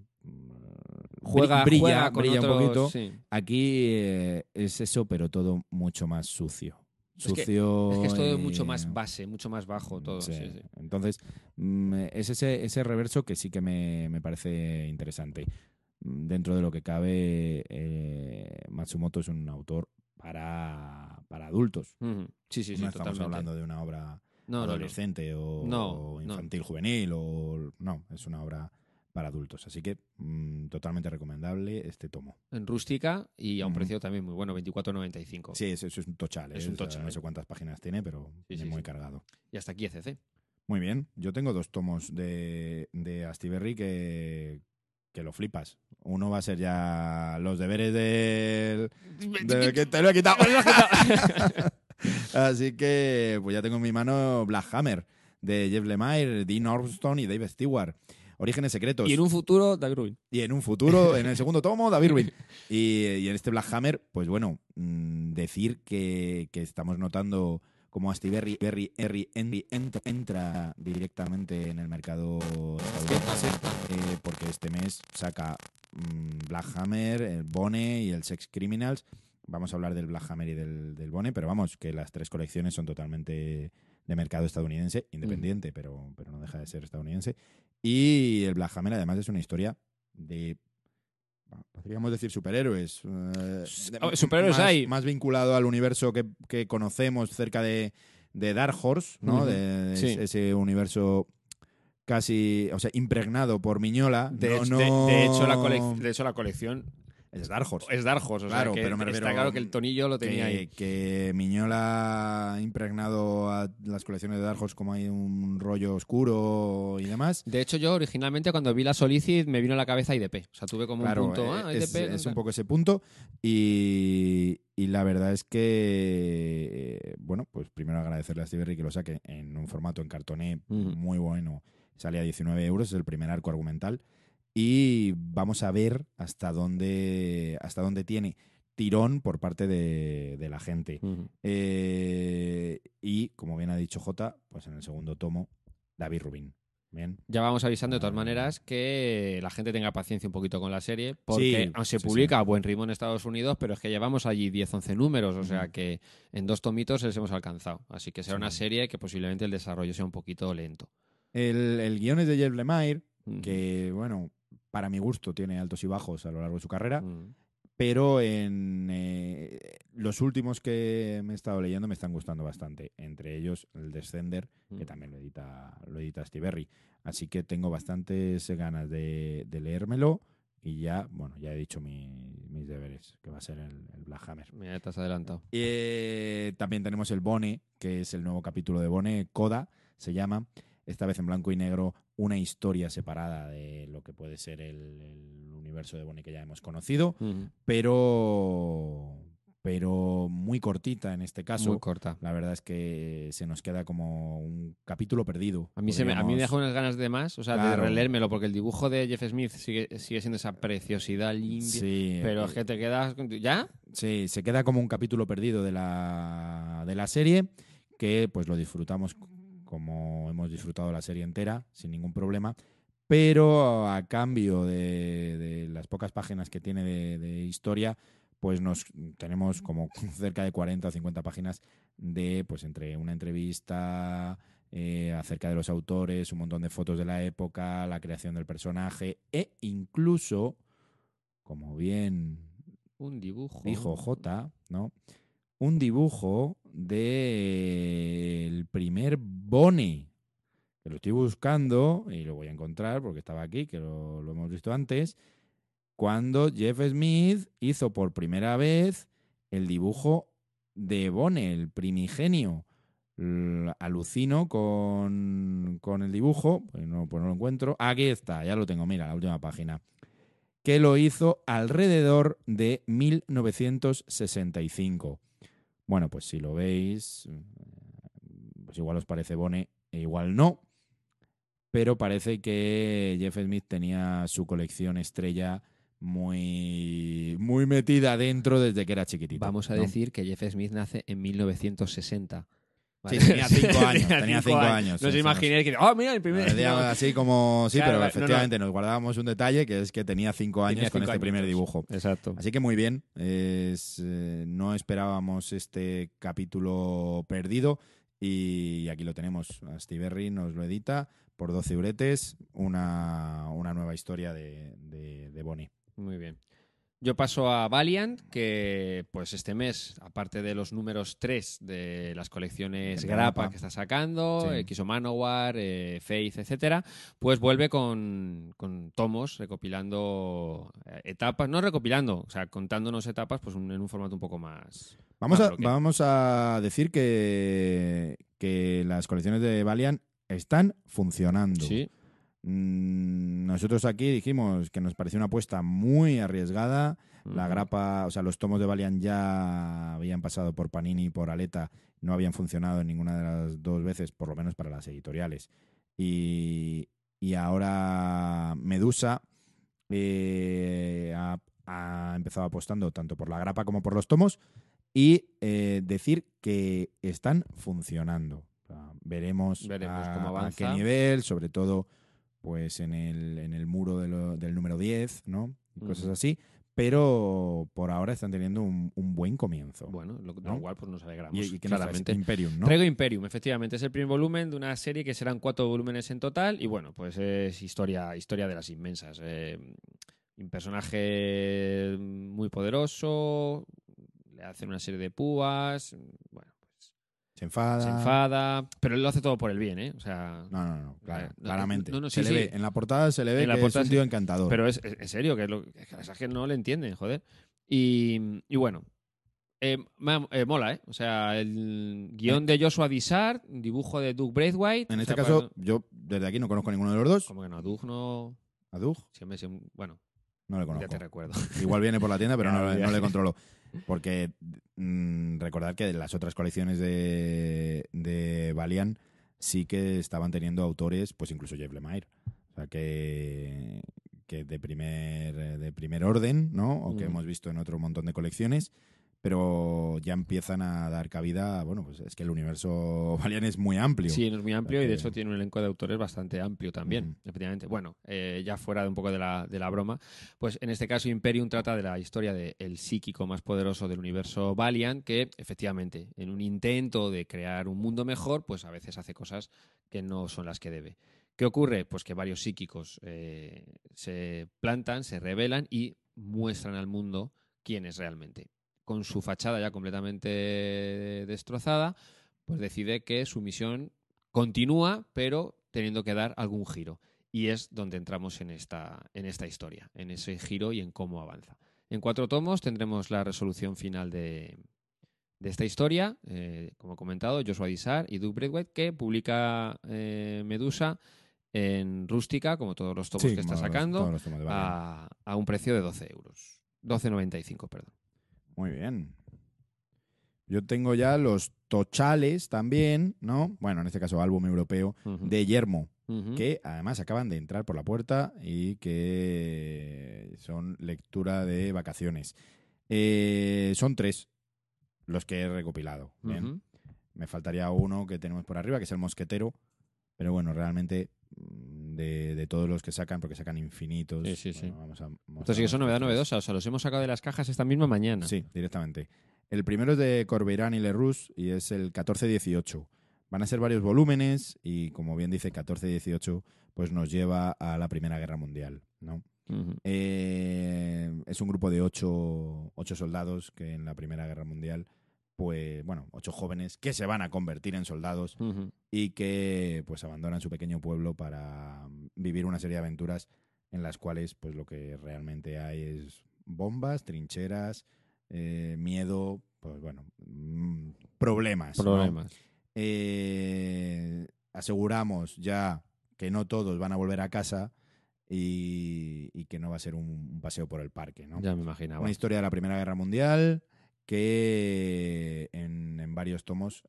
C: Juega,
B: brilla,
C: juega con
B: brilla un poquito.
C: sí.
B: Aquí eh, es eso, pero todo mucho más sucio.
C: Es que-. Es que es todo mucho más base, mucho más bajo todo.
B: sí.
C: sí, sí.
B: Entonces, mm, es ese, ese reverso que sí que me, me parece interesante. Mm, Dentro de lo que cabe, eh, Matsumoto es un autor para, para adultos.
C: Sí, sí, sí,
B: no estamos
C: totalmente.
B: hablando de una obra
C: No,
B: adolescente o,
C: No,
B: o
C: no.
B: infantil juvenil o no, es una obra para adultos. Así que mm, totalmente recomendable este tomo.
C: En rústica y a un precio también muy bueno, 24.95.
B: Sí, eso, eso es un tochal.
C: Es
B: ¿eh?
C: un
B: O sea,
C: tochal.
B: No sé cuántas páginas tiene, pero
C: Sí, sí,
B: muy
C: sí.
B: cargado.
C: Y hasta aquí ECC.
B: Muy bien, yo tengo dos tomos de, de Astiberri que, que lo flipas. Uno va a ser ya los deberes del, del que te lo he quitado. Así que pues ya tengo en mi mano Black Hammer de Jeff Lemire, Dean Ormston y Dave Stewart. Orígenes secretos.
C: Y en un futuro, David Rubin.
B: Y en un futuro, en el segundo tomo, David Ruin. Y, y en este Black Hammer, pues bueno, mm, decir que, que estamos notando cómo Astiberri Berry, Berry, Henry entra, entra directamente en el mercado estadounidense, eh, porque este mes saca mm, Black Hammer, el Bone y el Sex Criminals. Vamos a hablar del Black Hammer y del, del Bone, pero vamos, que las tres colecciones son totalmente de mercado estadounidense, independiente, pero, pero no deja de ser estadounidense. Y el Black Hammer además es una historia de podríamos decir superhéroes. eh, de-
C: oh, superhéroes
B: más,
C: hay.
B: Más vinculado al universo que, que conocemos cerca de, de Dark Horse, ¿no? De,
C: sí.
B: ese, universo casi, o sea, impregnado por Miñola.
C: De,
B: no,
C: hecho-
B: no-
C: de- de hecho, la colec- de hecho, la colección
B: Es Dark Horse.
C: es Dark Horse. O
B: Claro,
C: sea, que
B: pero me
C: está claro que el tonillo lo tenía
B: que,
C: ahí.
B: que Miñola ha impregnado a las colecciones de Dark Horse como hay un rollo oscuro y demás.
C: De hecho, yo originalmente cuando vi la Solicit me vino a la cabeza IDP. O sea, tuve como
B: Claro,
C: un punto.
B: eh,
C: ah,
B: es,
C: IDP.
B: es un poco ese punto. Y, y la verdad es que, eh, bueno, pues primero agradecerle a Steve que lo saque en un formato en cartoné
C: Ujú.
B: muy bueno. Sale a 19 euros, es el primer arco argumental. Y vamos a ver hasta dónde, hasta dónde tiene tirón por parte de, de la gente. Eh, y, como bien ha dicho J, pues en el segundo tomo, David Rubin. Bien.
C: Ya vamos avisando de
B: Ah.
C: todas maneras que la gente tenga paciencia un poquito con la serie, porque
B: Sí,
C: aunque se
B: sí,
C: publica
B: sí.
C: a buen ritmo en Estados Unidos, pero es que llevamos allí 10-11 números, o sea que en dos tomitos les hemos alcanzado. Así que será una serie que posiblemente el desarrollo sea un poquito lento.
B: El, el guion es de Jeff Lemire, que, bueno, para mi gusto tiene altos y bajos a lo largo de su carrera,
C: Ujú.
B: pero en eh, los últimos que me he estado leyendo me están gustando bastante, entre ellos el Descender, que
C: Ujú.
B: también lo edita, lo edita Steve Berry. Así que tengo bastantes ganas de, de leérmelo y ya, bueno, ya he dicho mi- mis deberes, que va a ser el, el Black Hammer.
C: Mira, has adelantado.
B: Eh, también tenemos el Bone, que es el nuevo capítulo de Bone, Coda se llama, esta vez en blanco y negro, una historia separada de lo que puede ser el, el universo de Bone que ya hemos conocido, pero, pero muy cortita en este caso.
C: Muy corta.
B: La verdad es que se nos queda como un capítulo perdido.
C: A mí, se me, a mí me dejó unas ganas de más, o sea,
B: Claro.
C: de releérmelo, porque el dibujo de Jeff Smith sigue, sigue siendo esa preciosidad limpia.
B: Sí,
C: Pero es que te quedas. ¿Ya?
B: Sí, se queda como un capítulo perdido de la, de la serie, que pues lo disfrutamos como hemos disfrutado la serie entera, sin ningún problema, pero a cambio de, de las pocas páginas que tiene de, de historia, pues nos tenemos como cerca de 40 o 50 páginas de, pues entre una entrevista eh, acerca de los autores, un montón de fotos de la época, la creación del personaje e incluso, como bien
C: Un dibujo.
B: dijo J, ¿no? Un dibujo del primer Bone. Que lo estoy buscando y lo voy a encontrar porque estaba aquí, que lo, hemos visto antes. Cuando Jeff Smith hizo por primera vez el dibujo de Bone, el primigenio. Alucino con, con el dibujo, pues no, pues no lo encuentro. Aquí está, ya lo tengo, mira, la última página que lo hizo alrededor de 1965. Bueno, pues si lo veis, eh, pues igual os parece Bone e igual no, pero parece que Jeff Smith tenía su colección estrella muy, muy metida dentro desde que era chiquitito.
C: Vamos a
B: ¿no?
C: decir que Jeff Smith nace en 1960.
B: Sí, tenía cinco años, tenía cinco años,
C: No imaginéis que, oh, mira, el primer.
B: Parecía
C: no.
B: Así como, sí,
C: Claro,
B: pero
C: no, no.
B: efectivamente nos guardábamos un detalle que es que tenía cinco años
C: Tenía
B: con
C: cinco
B: este primer
C: añitos.
B: dibujo.
C: Exacto.
B: Así que muy bien. Es, eh, no esperábamos este capítulo perdido y aquí lo tenemos. Astiberri nos lo edita por 12 euretes, una, una nueva historia de, de, de Bonnie.
C: Muy bien. Yo paso a Valiant, que pues este mes, aparte de los números 3 de las colecciones Grappa que está sacando,
B: Sí.
C: X o Manowar, eh, Faith, etcétera, pues vuelve con, con tomos recopilando eh, etapas, no recopilando, o sea, contándonos etapas pues un- en un formato un poco más.
B: Vamos a,
C: más
B: vamos a decir que, que las colecciones de Valiant están funcionando.
C: Sí,
B: Nosotros aquí dijimos que nos pareció una apuesta muy arriesgada. La grapa, o sea, los tomos de Valiant ya habían pasado por Panini y por Aleta, no habían funcionado en ninguna de las dos veces, por lo menos para las editoriales. Y, y ahora Medusa eh, ha, ha empezado apostando tanto por la grapa como por los tomos y eh, decir que están funcionando. O sea, veremos,
C: Veremos
B: a,
C: cómo
B: a
C: avanza.
B: qué nivel, sobre todo pues en el, en el muro de lo- del número 10, ¿no? Y cosas así. Pero por ahora están teniendo un, un buen comienzo.
C: Bueno, lo,
B: ¿No?
C: cual pues nos alegramos.
B: y, y
C: claramente.
B: Imperium, ¿no?
C: Traigo Imperium, efectivamente. Es el primer volumen de una serie que serán cuatro volúmenes en total. Y bueno, pues es historia, historia de las inmensas. Eh, un personaje muy poderoso. Le hacen una serie de púas. Bueno,
B: Se enfada.
C: se enfada. Pero él lo hace todo por el bien, ¿eh? O sea.
B: No, no, no, claro,
C: Eh, no,
B: claramente.
C: no, no,
B: se
C: sí,
B: le
C: sí.
B: ve, en la portada se le ve
C: En la
B: que
C: portada
B: es un
C: sí.
B: tío encantador.
C: Pero es, en serio, que, es lo, que que no le entienden, joder. Y, y bueno, eh, eh, mola, ¿eh? O sea, el guion de Joshua Dissart, dibujo de Doug Braithwaite.
B: en
C: o
B: este
C: sea,
B: caso,
C: para-
B: yo desde aquí no conozco ninguno de los dos.
C: Como que no, Doug no.
B: A Doug
C: Siempre, siempre- bueno,
B: no le
C: ya
B: conozco.
C: te recuerdo.
B: Igual viene por la tienda, pero
C: Ya,
B: no,
C: ya.
B: no le controlo. Porque mm, recordad que las otras colecciones de, de Valiant sí que estaban teniendo autores, pues incluso Jeff Lemire. O sea, que, que de, primer, de primer orden, ¿no? O que
C: Mm.
B: hemos visto en otro montón de colecciones. Pero ya empiezan a dar cabida, bueno, pues es que el universo Valiant es muy amplio.
C: Sí, no es muy amplio y de hecho tiene un elenco de autores bastante amplio también, efectivamente. Bueno, eh, ya fuera de un poco de la, de la broma, pues en este caso Imperium trata de la historia del psíquico más poderoso del universo Valiant, que efectivamente, en un intento de crear un mundo mejor, pues a veces hace cosas que no son las que debe. ¿Qué ocurre? Pues que varios psíquicos eh, se plantan, se rebelan y muestran al mundo quién es realmente. Con su fachada ya completamente destrozada, pues decide que su misión continúa, pero teniendo que dar algún giro. Y es donde entramos en esta, en esta historia, en ese giro y en cómo avanza. En cuatro tomos tendremos la resolución final de, de esta historia, eh, como he comentado, Joshua Dissart y Doug Braithwaite, que publica eh, Medusa en rústica, como todos los tomos
B: Sí,
C: que está
B: los-
C: sacando,
B: los tomos
C: a, a un precio de 12 euros. 12,95, perdón.
B: Muy bien. Yo tengo ya los tochales también, ¿no? Bueno, en este caso álbum europeo de Yermo, que además acaban de entrar por la puerta y que son lectura de vacaciones. Eh, son tres los que he recopilado. Bien. Me faltaría uno que tenemos por arriba, que es el mosquetero. Pero bueno, realmente mm, de, de todos los que sacan, porque sacan infinitos.
C: Sí, sí, sí.
B: bueno, vamos a
C: Esto sí que son novedad novedosa, o sea, los hemos sacado de las cajas esta misma mañana.
B: Sí, directamente. El primero es de Corbeirán y Lerroux y es el 14-18. Van a ser varios volúmenes y, como bien dice, 14-18 pues nos lleva a la Primera Guerra Mundial, ¿no? Eh, es un grupo de ocho, ocho soldados que en la Primera Guerra Mundial, pues, bueno, ocho jóvenes que se van a convertir en soldados y que pues abandonan su pequeño pueblo para vivir una serie de aventuras en las cuales pues lo que realmente hay es bombas, trincheras, eh, miedo, pues bueno, mm, problemas. ¿no?
C: Problemas.
B: Eh, aseguramos ya que no todos van a volver a casa y, y que no va a ser un, un paseo por el parque, ¿no?
C: Ya me imaginaba.
B: Una historia de la Primera Guerra Mundial que en, en varios tomos,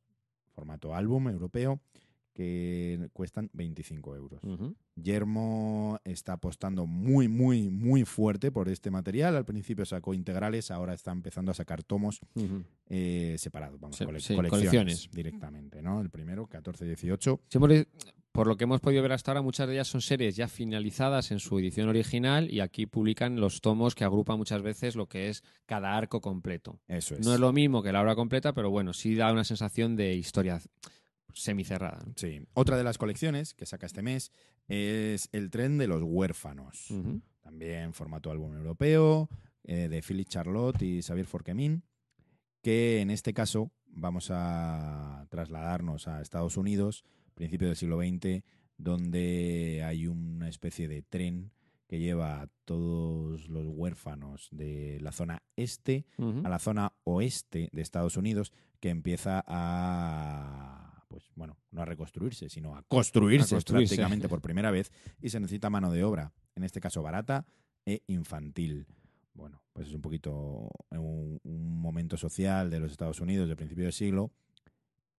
B: formato álbum europeo, que cuestan 25 euros.
C: Ujú.
B: Yermo está apostando muy, muy, muy fuerte por este material. Al principio sacó integrales, ahora está empezando a sacar tomos eh, separados, vamos,
C: Sí,
B: cole-
C: sí,
B: colecciones,
C: colecciones.
B: directamente, ¿no? El primero, 14-18.
C: Sí, por lo que hemos podido ver hasta ahora, muchas de ellas son series ya finalizadas en su edición original y aquí publican los tomos que agrupan muchas veces lo que es cada arco completo.
B: Eso es.
C: No es lo mismo que la obra completa, pero bueno, sí da una sensación de historia semicerrada. ¿no?
B: Sí. Otra de las colecciones que saca este mes es El tren de los huérfanos. También formato álbum europeo, eh, de Philip Charlotte y Xavier Forquemin, que en este caso vamos a trasladarnos a Estados Unidos, principio del siglo XX, donde hay una especie de tren que lleva a todos los huérfanos de la zona este a la zona oeste de Estados Unidos que empieza a pues bueno, no a reconstruirse, sino a construirse,
C: A construirse.
B: prácticamente por primera vez y se necesita mano de obra, en este caso barata e infantil. Bueno, pues es un poquito un, un momento social de los Estados Unidos del principio del siglo,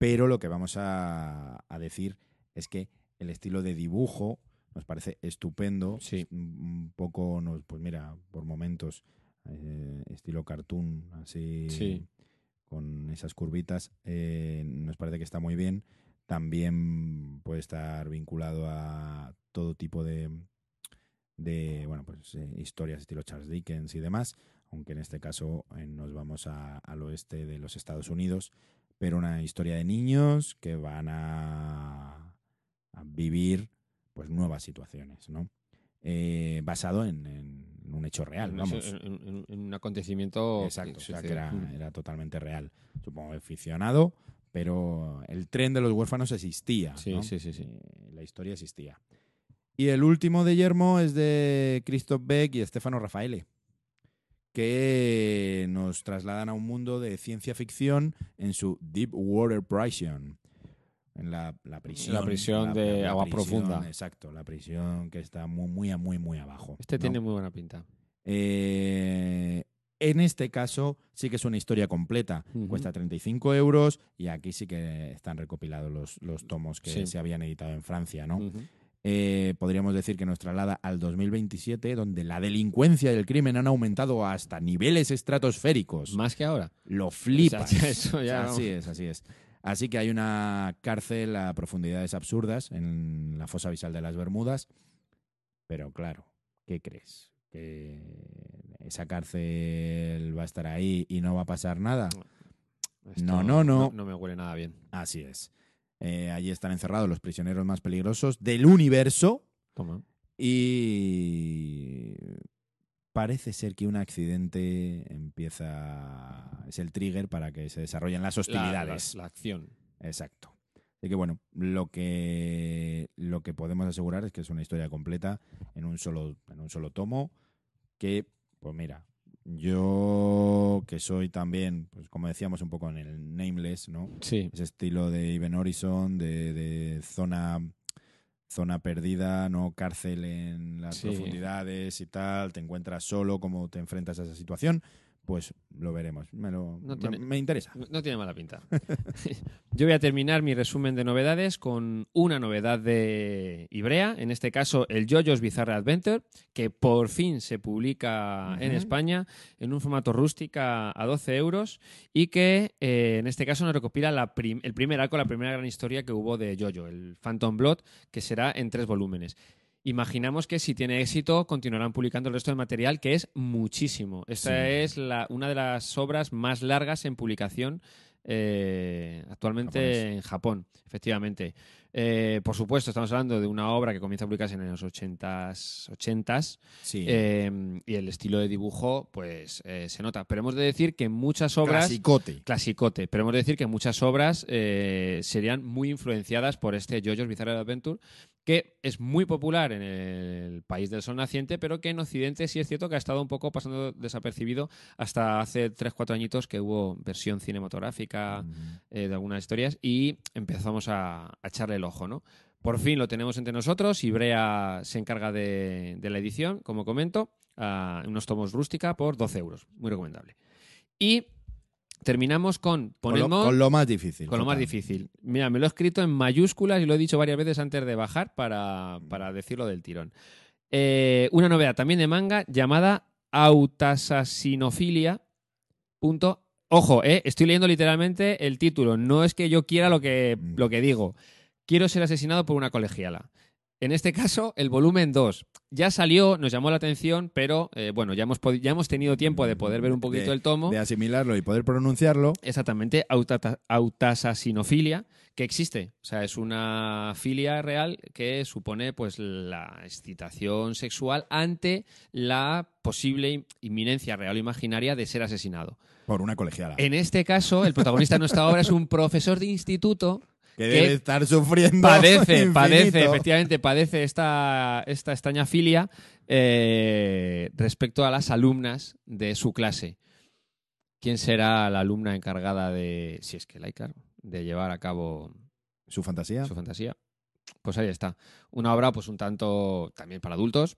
B: pero lo que vamos a, a decir es que el estilo de dibujo nos parece estupendo,
C: Sí.
B: un poco nos pues mira, por momentos eh, estilo cartoon, así
C: Sí.
B: con esas curvitas, eh, nos parece que está muy bien. También puede estar vinculado a todo tipo de, de bueno, pues eh, historias estilo Charles Dickens y demás, aunque en este caso nos vamos a- al oeste de los Estados Unidos, pero una historia de niños que van a, a vivir pues nuevas situaciones, ¿no? Eh, basado en, en un hecho real,
C: En-
B: vamos.
C: En, un acontecimiento.
B: Exacto, o sea, que
C: sucedió.
B: era, totalmente real. Supongo que ficcionado, pero el tren de los huérfanos existía.
C: Sí,
B: ¿no?
C: sí, sí, sí.
B: Eh, la historia existía. Y el último de Yermo es de Christoph Beck y Stefano Raffaele, que nos trasladan a un mundo de ciencia ficción en su Deep Water Prison. En la, la prisión.
C: La prisión de agua profunda.
B: Exacto, la prisión que está muy, muy, muy, muy abajo.
C: Este
B: ¿no?
C: tiene muy buena pinta.
B: Eh, en este caso sí que es una historia completa.
C: Ujú.
B: Cuesta 35 euros y aquí sí que están recopilados los, los tomos que
C: Sí.
B: se habían editado en Francia, ¿no?
C: Ujú.
B: Eh, podríamos decir que nos traslada al 2027, donde la delincuencia y el crimen han aumentado hasta niveles estratosféricos.
C: Más que ahora.
B: Lo flipas.
C: O sea, eso ya,
B: así es, así es. Así que hay una cárcel a profundidades absurdas en la fosa abisal de las Bermudas. Pero claro, ¿qué crees? ¿Que esa cárcel va a estar ahí y no va a pasar nada?
C: Esto
B: No, no, no.
C: No me huele nada bien.
B: Así es. Eh, allí están encerrados los prisioneros más peligrosos del universo
C: Toma.
B: y parece ser que un accidente empieza es el trigger para que se desarrollen las
C: La,
B: hostilidades.
C: la- la acción.
B: Exacto. Así que bueno, lo que lo que podemos asegurar es que es una historia completa en un solo en un solo tomo que pues mira, yo que soy también, pues como decíamos un poco en el Nameless, ¿no?
C: Sí.
B: ese estilo de Even Horizon, de, de zona zona perdida, no cárcel en las
C: Sí.
B: profundidades y tal, te encuentras solo, cómo te enfrentas a esa situación, pues lo veremos. Me, lo,
C: No
B: me-
C: tiene-
B: me interesa.
C: No- tiene mala pinta. Yo voy a terminar mi resumen de novedades con una novedad de Ibrea, en este caso el JoJo's Bizarre Adventure, que por fin se publica en. España en un formato rústica a 12 euros y que eh, en este caso nos recopila la prim- el primer arco, la primera gran historia que hubo de JoJo, el Phantom Blood, que será en tres volúmenes. Imaginamos que si tiene éxito continuarán publicando el resto del material, que es muchísimo. Esta
B: Sí.
C: es la, una de las obras más largas en publicación eh, actualmente
B: Japonés.
C: en Japón, efectivamente. Eh, por supuesto, estamos hablando de una obra que comienza a publicarse en los 80s, 80s
B: Sí.
C: eh, y el estilo de dibujo pues eh, se nota. Pero hemos de decir que muchas obras
B: Clasicote.
C: clasicote. Pero hemos de decir que muchas obras eh, serían muy influenciadas por este JoJo's Bizarre Adventure, que es muy popular en el país del sol naciente, pero que en Occidente sí es cierto que ha estado un poco pasando desapercibido hasta hace 3-4 añitos que hubo versión cinematográfica
B: Mm,
C: de algunas historias y empezamos a, a echarle el ojo, ¿no? Por fin lo tenemos entre nosotros. Ibrea se encarga de, de la edición, como comento, a unos tomos rústica por 12 euros. Muy recomendable. Y terminamos con
B: Con
C: poned
B: lo,
C: mod
B: con lo más difícil.
C: con lo más difícil. Mira, me lo he escrito en mayúsculas y lo he dicho varias veces antes de bajar para, para decirlo del tirón. Eh, una novedad también de manga llamada Autasasinofilia. Punto. Ojo, eh, estoy leyendo literalmente el título. No es que yo quiera lo que,
B: Mm.
C: lo que digo. Quiero ser asesinado por una colegiala. En este caso, el volumen 2 ya salió, nos llamó la atención, pero eh, bueno, ya hemos, ya hemos tenido tiempo de poder ver un poquito
B: De-
C: el tomo.
B: De asimilarlo y poder pronunciarlo.
C: Exactamente, autasasinofilia, que existe. O sea, es una filia real que supone pues la excitación sexual ante la posible inminencia real o imaginaria de ser asesinado.
B: Por una colegiala.
C: En este caso, el protagonista de nuestra obra es un profesor de instituto
B: que
C: que
B: debe estar sufriendo.
C: padece, padece, efectivamente, padece esta, esta extraña filia eh, respecto a las alumnas de su clase. ¿Quién será la alumna encargada de, si es que la hay, claro, de llevar a cabo
B: Su fantasía.
C: su fantasía? Pues ahí está. Una obra, pues un tanto también para adultos.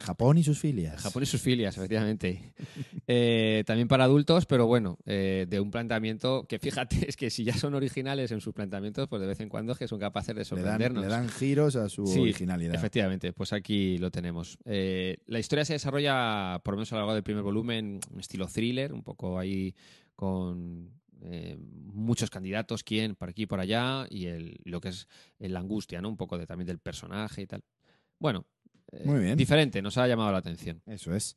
B: Japón y sus filias.
C: Japón y sus filias, efectivamente. Eh, también para adultos, pero bueno, eh, de un planteamiento que fíjate, es que si ya son originales en sus planteamientos, pues de vez en cuando es que son capaces de
B: Le dan,
C: sorprendernos.
B: le dan giros a su
C: Sí,
B: originalidad.
C: Efectivamente, pues aquí lo tenemos. Eh, la historia se desarrolla, por lo menos a lo largo del primer volumen, en estilo thriller, un poco ahí con eh, muchos candidatos, quién, por aquí y por allá, y el, lo que es la angustia, ¿no? Un poco de, también del personaje y tal. Bueno, eh,
B: Muy bien.
C: diferente, nos ha llamado la atención.
B: Eso es.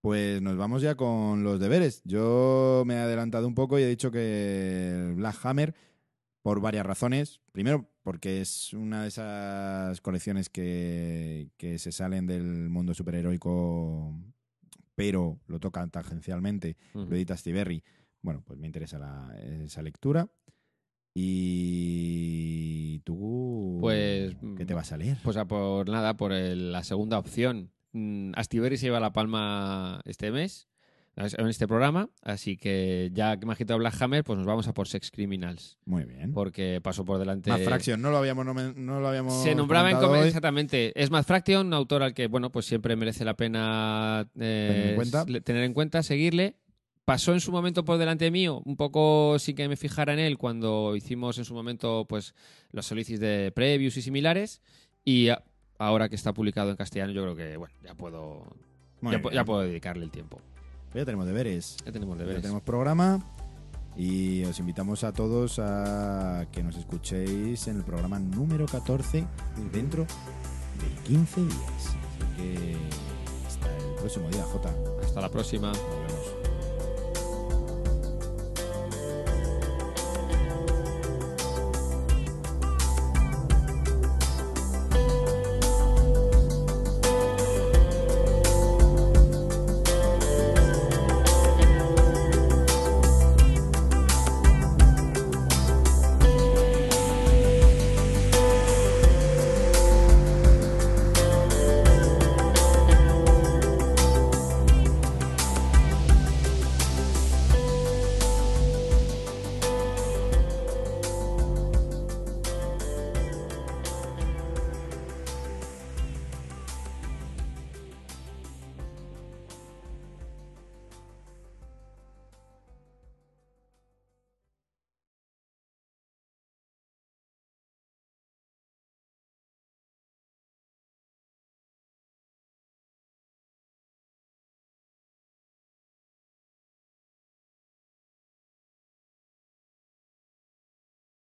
B: Pues nos vamos ya con los deberes. Yo me he adelantado un poco y he dicho que Black Hammer, por varias razones. Primero, porque es una de esas colecciones que, que se salen del mundo superheroico, pero lo tocan tangencialmente. Lo edita Stiberri. Bueno, pues me interesa la- esa lectura. Y tú,
C: Pues,
B: ¿qué te vas a leer?
C: Pues a por nada, por el- la segunda opción. Mm, Astiberri se lleva la palma este mes, en este programa, así que ya que me ha quitado Black Hammer, pues nos vamos a por Sex Criminals,
B: Muy bien.
C: porque pasó por delante...
B: Más Fraction, no lo habíamos, no lo habíamos
C: Se nombraba en
B: hoy.
C: exactamente. Es Matt Fraction, un autor al que, bueno, pues siempre merece la pena eh,
B: Tener en cuenta.
C: tener en cuenta, seguirle. Pasó en su momento por delante mío, un poco sin que me fijara en él, cuando hicimos en su momento pues los solicits de previews y similares. Y a- ahora que está publicado en castellano, yo creo que, bueno, ya puedo, ya, ya puedo dedicarle el tiempo.
B: Pues ya tenemos deberes.
C: Ya tenemos
B: Ya
C: deberes.
B: tenemos programa y os invitamos a todos a que nos escuchéis en el programa número 14 dentro de 15 días. Así que hasta el próximo día, Jota.
C: Hasta la próxima.